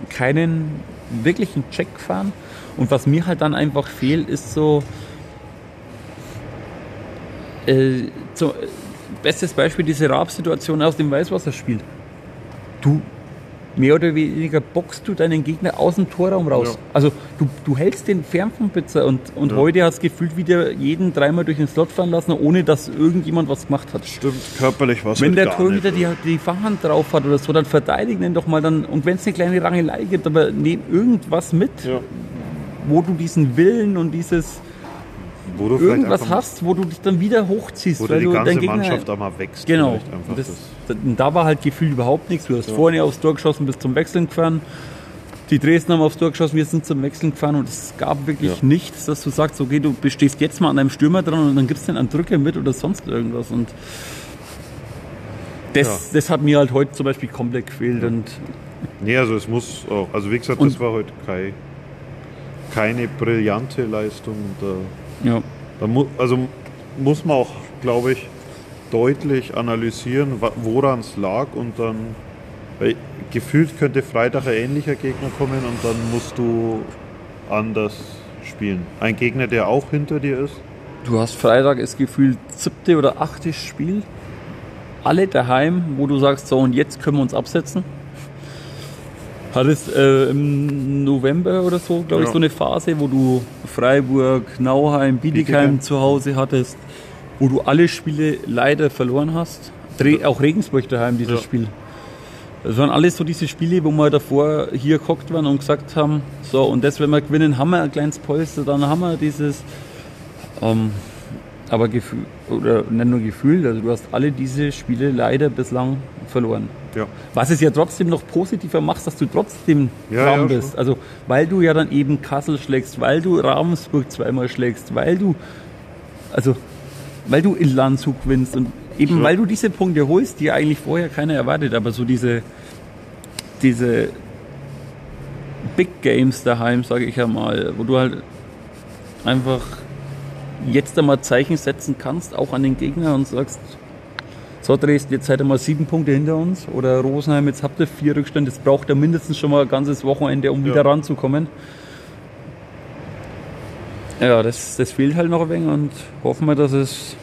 keinen wirklichen Check gefahren. Und was mir halt dann einfach fehlt, ist so. Äh, so äh, bestes Beispiel diese Raab-Situation aus dem Weißwasserspiel. Du mehr oder weniger boxst du deinen Gegner aus dem Torraum raus. Ja. Also du, du hältst den fern vom Pizza und, und Ja. heute hast gefühlt wieder jeden dreimal durch den Slot fahren lassen, ohne dass irgendjemand was gemacht hat. stimmt, körperlich war es Wenn halt der Torhüter die, die Fahrhand drauf hat oder so, dann verteidigen ihn doch mal dann. Und wenn es eine kleine Rangelei gibt, aber nehm irgendwas mit, Ja. wo du diesen Willen und dieses Wo du irgendwas hast, wo du dich dann wieder hochziehst. Wo weil die du ganze dein Gegner, Mannschaft auch mal wächst. Genau. das, das. Und da war halt gefühlt überhaupt nichts. Du hast vorne aufs Tor geschossen, bis zum Wechseln gefahren. Die Dresden haben aufs Tor geschossen, wir sind zum Wechseln gefahren und es gab wirklich Ja. nichts, dass du sagst, okay, du bestehst jetzt mal an einem Stürmer dran und dann gibst du den einen Drücker mit oder sonst irgendwas. Und das, Ja. das hat mir halt heute zum Beispiel komplett gefehlt. Und Nee, also es muss auch, also wie gesagt, Und- das war heute kein, keine brillante Leistung. Da ja, Da mu also muss man auch, glaube ich, deutlich analysieren, woran es lag und dann, weil gefühlt könnte Freitag ein ähnlicher Gegner kommen und dann musst du anders spielen. Ein Gegner, der auch hinter dir ist. du hast Freitag ist gefühlt siebte oder achte Spiel. Alle daheim, wo du sagst, so und jetzt können wir uns absetzen. Hattest äh, im November oder so, glaube ich, Ja. so eine Phase, wo du Freiburg, Nauheim, Bietigheim Bietigheim. zu Hause hattest, wo du alle Spiele leider verloren hast. Dre auch Regensburg daheim, dieses Ja. Spiel. Das waren alles so diese Spiele, wo wir davor hier geguckt waren und gesagt haben, so und das, wenn wir gewinnen, haben wir ein kleines Polster, dann haben wir dieses, ähm, aber Gefühl, oder nicht nur Gefühl, also du hast alle diese Spiele leider bislang verloren. Ja. Was es ja trotzdem noch positiver macht, dass du trotzdem Ja, dran ja, bist. schon. Also, weil du ja dann eben Kassel schlägst, weil du Ravensburg zweimal schlägst, weil du, also, weil du in Landshut gewinnst und eben Ja. weil du diese Punkte holst, die eigentlich vorher keiner erwartet, aber so diese, diese Big Games daheim, sage ich ja mal, wo du halt einfach jetzt einmal Zeichen setzen kannst, auch an den Gegner und sagst, so Dresden, jetzt seid ihr mal sieben Punkte hinter uns oder Rosenheim, jetzt habt ihr vier Rückstand, jetzt braucht ihr mindestens schon mal ein ganzes Wochenende, um Ja. wieder ranzukommen. Ja, das, das fehlt halt noch ein wenig und hoffen wir, dass es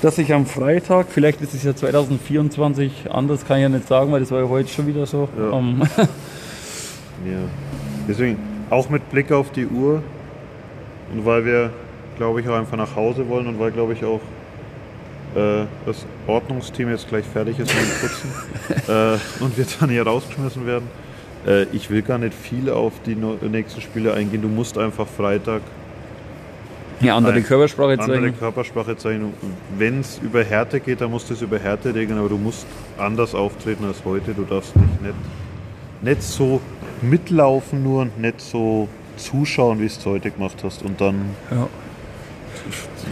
dass ich am Freitag, vielleicht ist es ja 2024 anders, kann ich ja nicht sagen, weil das war ja heute schon wieder so. Ja. Ähm, Ja. Deswegen, auch mit Blick auf die Uhr und weil wir, glaube ich, auch einfach nach Hause wollen und weil, glaube ich, auch äh, das Ordnungsteam jetzt gleich fertig ist mit dem Putzen äh, und wir dann hier rausgeschmissen werden. Äh, ich will gar nicht viel auf die nächsten Spiele eingehen. Du musst einfach Freitag ja, andere. Körpersprache andere zeigen. Körpersprache zeigen. Wenn es über Härte geht, dann musst du es über Härte regeln, aber du musst anders auftreten als heute. Du darfst nicht, nicht, nicht so mitlaufen nur und nicht so zuschauen, wie es heute gemacht hast. Und dann, Ja.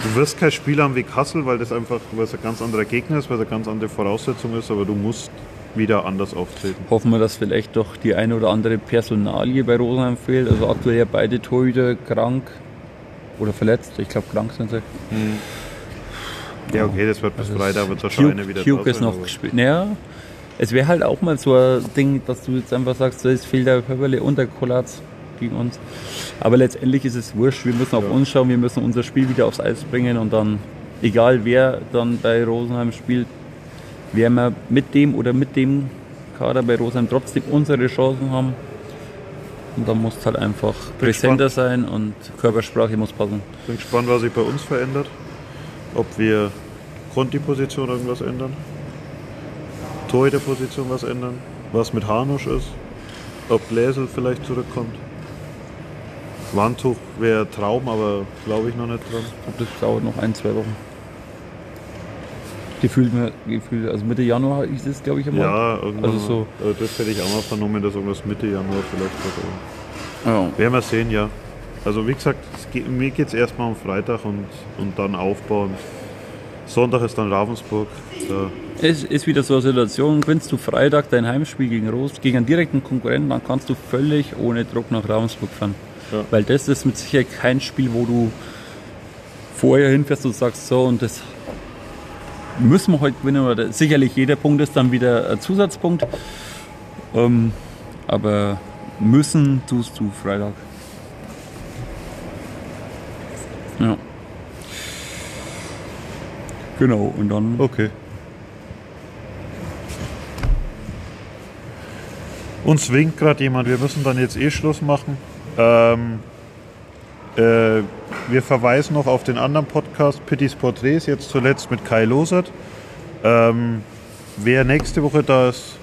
du wirst kein Spiel haben wie Kassel, weil das einfach, weil es ein ganz anderer Gegner ist, weil es eine ganz andere Voraussetzung ist, aber du musst wieder anders auftreten. Hoffen wir, dass vielleicht doch die eine oder andere Personalie bei Rosenheim fehlt. Also aktuell ja beide Torhüter krank oder verletzt. Ich glaube krank sind sie. Ja, okay, das wird bis Also Freitag, wird wahrscheinlich Hugh, wieder da ist noch gespielt. Naja, es wäre halt auch mal so ein Ding, dass du jetzt einfach sagst, es fehlt der Höberle und der Kolatz gegen uns. Aber letztendlich ist es wurscht. Wir müssen auf Ja. uns schauen, wir müssen unser Spiel wieder aufs Eis bringen und dann, egal wer dann bei Rosenheim spielt, werden wir mit dem oder mit dem Kader bei Rosenheim trotzdem unsere Chancen haben. Und dann muss es halt einfach präsenter sein und Körpersprache muss passen. Bin gespannt, was sich bei uns verändert. Ob wir Konti-Position irgendwas ändern, Torhüter-Position was ändern, was mit Hanusch ist, ob Gläsel vielleicht zurückkommt. Wandtuch wäre Traum, aber glaube ich noch nicht dran. Ich das dauert noch ein, zwei Wochen. Gefühlt, mir- gefühlt also Mitte Januar ist es, glaube ich, immer. Ja. Also so- äh, Das hätte ich auch mal vernommen, dass irgendwas Mitte Januar vielleicht wird. Ja. Werden wir sehen, ja. Also wie gesagt, es geht, mir geht es erstmal um Freitag und, und dann aufbauen. Sonntag ist dann Ravensburg. Da Es ist wieder so eine Situation, gewinnst du Freitag dein Heimspiel gegen Rost, gegen einen direkten Konkurrenten, dann kannst du völlig ohne Druck nach Ravensburg fahren. Ja. Weil das ist mit Sicherheit kein Spiel, wo du vorher hinfährst und sagst, so und das müssen wir heute gewinnen. Oder sicherlich jeder Punkt ist dann wieder ein Zusatzpunkt. Ähm, aber müssen tust du Freitag. Ja. Genau, und dann Okay. Uns winkt gerade jemand, wir müssen dann jetzt eh Schluss machen. Ähm, äh, wir verweisen noch auf den anderen Podcast, Pittys Porträts, jetzt zuletzt mit Kai Losert. Ähm, wer nächste Woche da ist,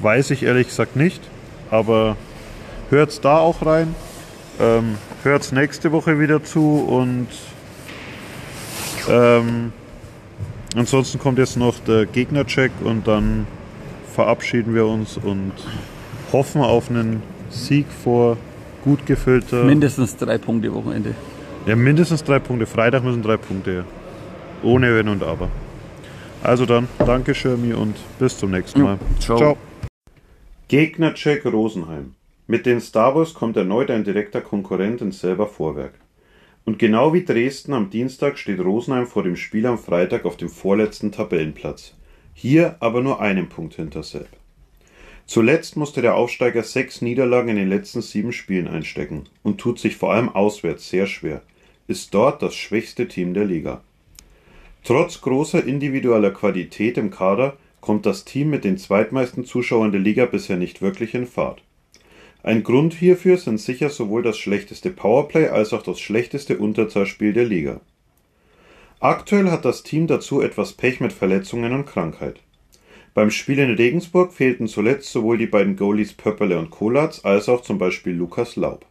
weiß ich ehrlich gesagt nicht. Aber hört's da auch rein. Ähm, hört's nächste Woche wieder zu und ähm, Ansonsten kommt jetzt noch der Gegnercheck und dann verabschieden wir uns und hoffen auf einen Sieg vor gut gefüllter. mindestens drei Punkte Wochenende. Ja, mindestens drei Punkte. Freitag müssen drei Punkte her. Ohne Wenn und Aber. Also dann, danke Schirmi und bis zum nächsten Mal. ciao. Gegnercheck Rosenheim. Mit den Star Wars kommt erneut ein direkter Konkurrent ins selber Vorwerk. Und genau wie Dresden am Dienstag steht Rosenheim vor dem Spiel am Freitag auf dem vorletzten Tabellenplatz. Hier aber nur einen Punkt hinter Selb. Zuletzt musste der Aufsteiger sechs Niederlagen in den letzten sieben Spielen einstecken und tut sich vor allem auswärts sehr schwer. Ist dort das schwächste Team der Liga. Trotz großer individueller Qualität im Kader kommt das Team mit den zweitmeisten Zuschauern der Liga bisher nicht wirklich in Fahrt. Ein Grund hierfür sind sicher sowohl das schlechteste Powerplay als auch das schlechteste Unterzahlspiel der Liga. Aktuell hat das Team dazu etwas Pech mit Verletzungen und Krankheit. Beim Spiel in Regensburg fehlten zuletzt sowohl die beiden Goalies Pöpperle und Kolatz als auch zum Beispiel Lukas Laub.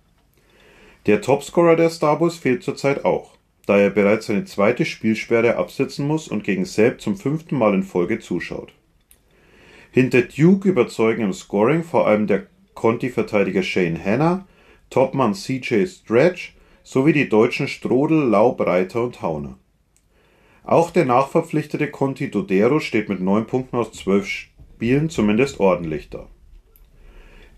Der Topscorer der Starbus fehlt zurzeit auch, da er bereits seine zweite Spielsperre absetzen muss und gegen Selb zum fünften Mal in Folge zuschaut. Hinter Duke überzeugen im Scoring vor allem der Conti-Verteidiger Shane Hanna, Topmann CJ Stretch sowie die deutschen Strodel, Laub, Reiter und Hauner. Auch der nachverpflichtete Conti Dodero steht mit neun Punkten aus zwölf Spielen zumindest ordentlich da.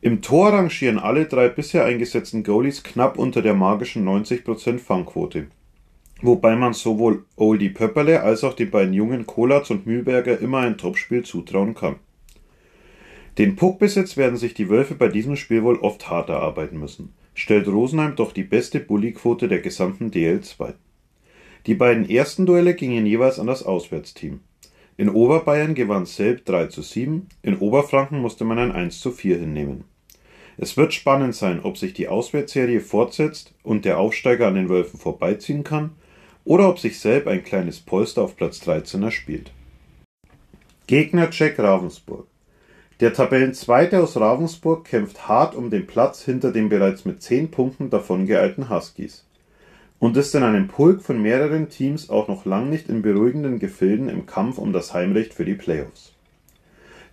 Im Tor rangieren alle drei bisher eingesetzten Goalies knapp unter der magischen 90% Fangquote, wobei man sowohl Oldie Pöpperle als auch den beiden jungen Kolatz und Mühlberger immer ein Topspiel zutrauen kann. Den Puckbesitz werden sich die Wölfe bei diesem Spiel wohl oft hart erarbeiten müssen, stellt Rosenheim doch die beste Bullyquote der gesamten DL2. Die beiden ersten Duelle gingen jeweils an das Auswärtsteam. In Oberbayern gewann Selb 3 zu 7, in Oberfranken musste man ein 1 zu 4 hinnehmen. Es wird spannend sein, ob sich die Auswärtsserie fortsetzt und der Aufsteiger an den Wölfen vorbeiziehen kann, oder ob sich Selb ein kleines Polster auf Platz 13 erspielt. Gegner Jack Ravensburg. Der Tabellenzweite aus Ravensburg kämpft hart um den Platz hinter den bereits mit 10 Punkten davongeeilten Huskies und ist in einem Pulk von mehreren Teams auch noch lang nicht in beruhigenden Gefilden im Kampf um das Heimrecht für die Playoffs.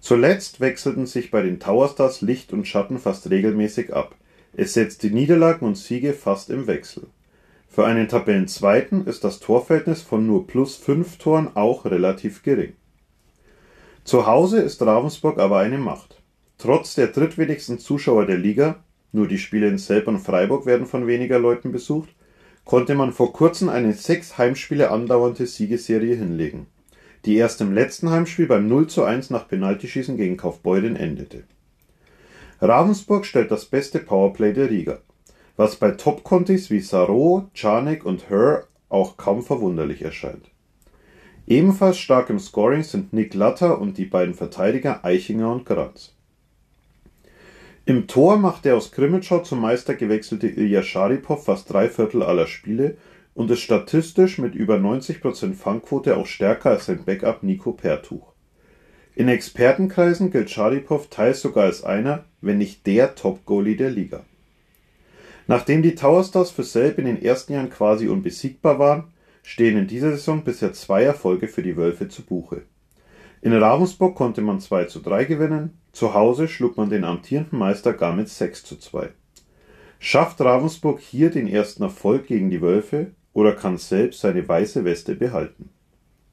Zuletzt wechselten sich bei den Towerstars Licht und Schatten fast regelmäßig ab. Es setzte Niederlagen und Siege fast im Wechsel. Für einen Tabellenzweiten ist das Torverhältnis von nur plus fünf Toren auch relativ gering. Zu Hause ist Ravensburg aber eine Macht. Trotz der drittwenigsten Zuschauer der Liga, nur die Spiele in Selb und Freiburg werden von weniger Leuten besucht, konnte man vor kurzem eine sechs Heimspiele andauernde Siegesserie hinlegen, die erst im letzten Heimspiel beim 0 zu 1 nach Penaltyschießen gegen Kaufbeuren endete. Ravensburg stellt das beste Powerplay der Liga, was bei Top-Contis wie Sarro, Czarnek und Her auch kaum verwunderlich erscheint. Ebenfalls stark im Scoring sind Nick Latter und die beiden Verteidiger Eichinger und Granz. Im Tor macht der aus Krimitschau zum Meister gewechselte Ilja Scharipow fast drei Viertel aller Spiele und ist statistisch mit über 90% Fangquote auch stärker als sein Backup Nico Pertuch. In Expertenkreisen gilt Scharipow teils sogar als einer, wenn nicht der Top-Goalie der Liga. Nachdem die Towerstars für Selb in den ersten Jahren quasi unbesiegbar waren, stehen in dieser Saison bisher zwei Erfolge für die Wölfe zu Buche in Ravensburg konnte man 2 zu 3 gewinnen, zu Hause schlug man den amtierenden Meister gar mit 6 zu 2. Schafft Ravensburg hier den ersten Erfolg gegen die Wölfe oder kann selbst seine weiße Weste behalten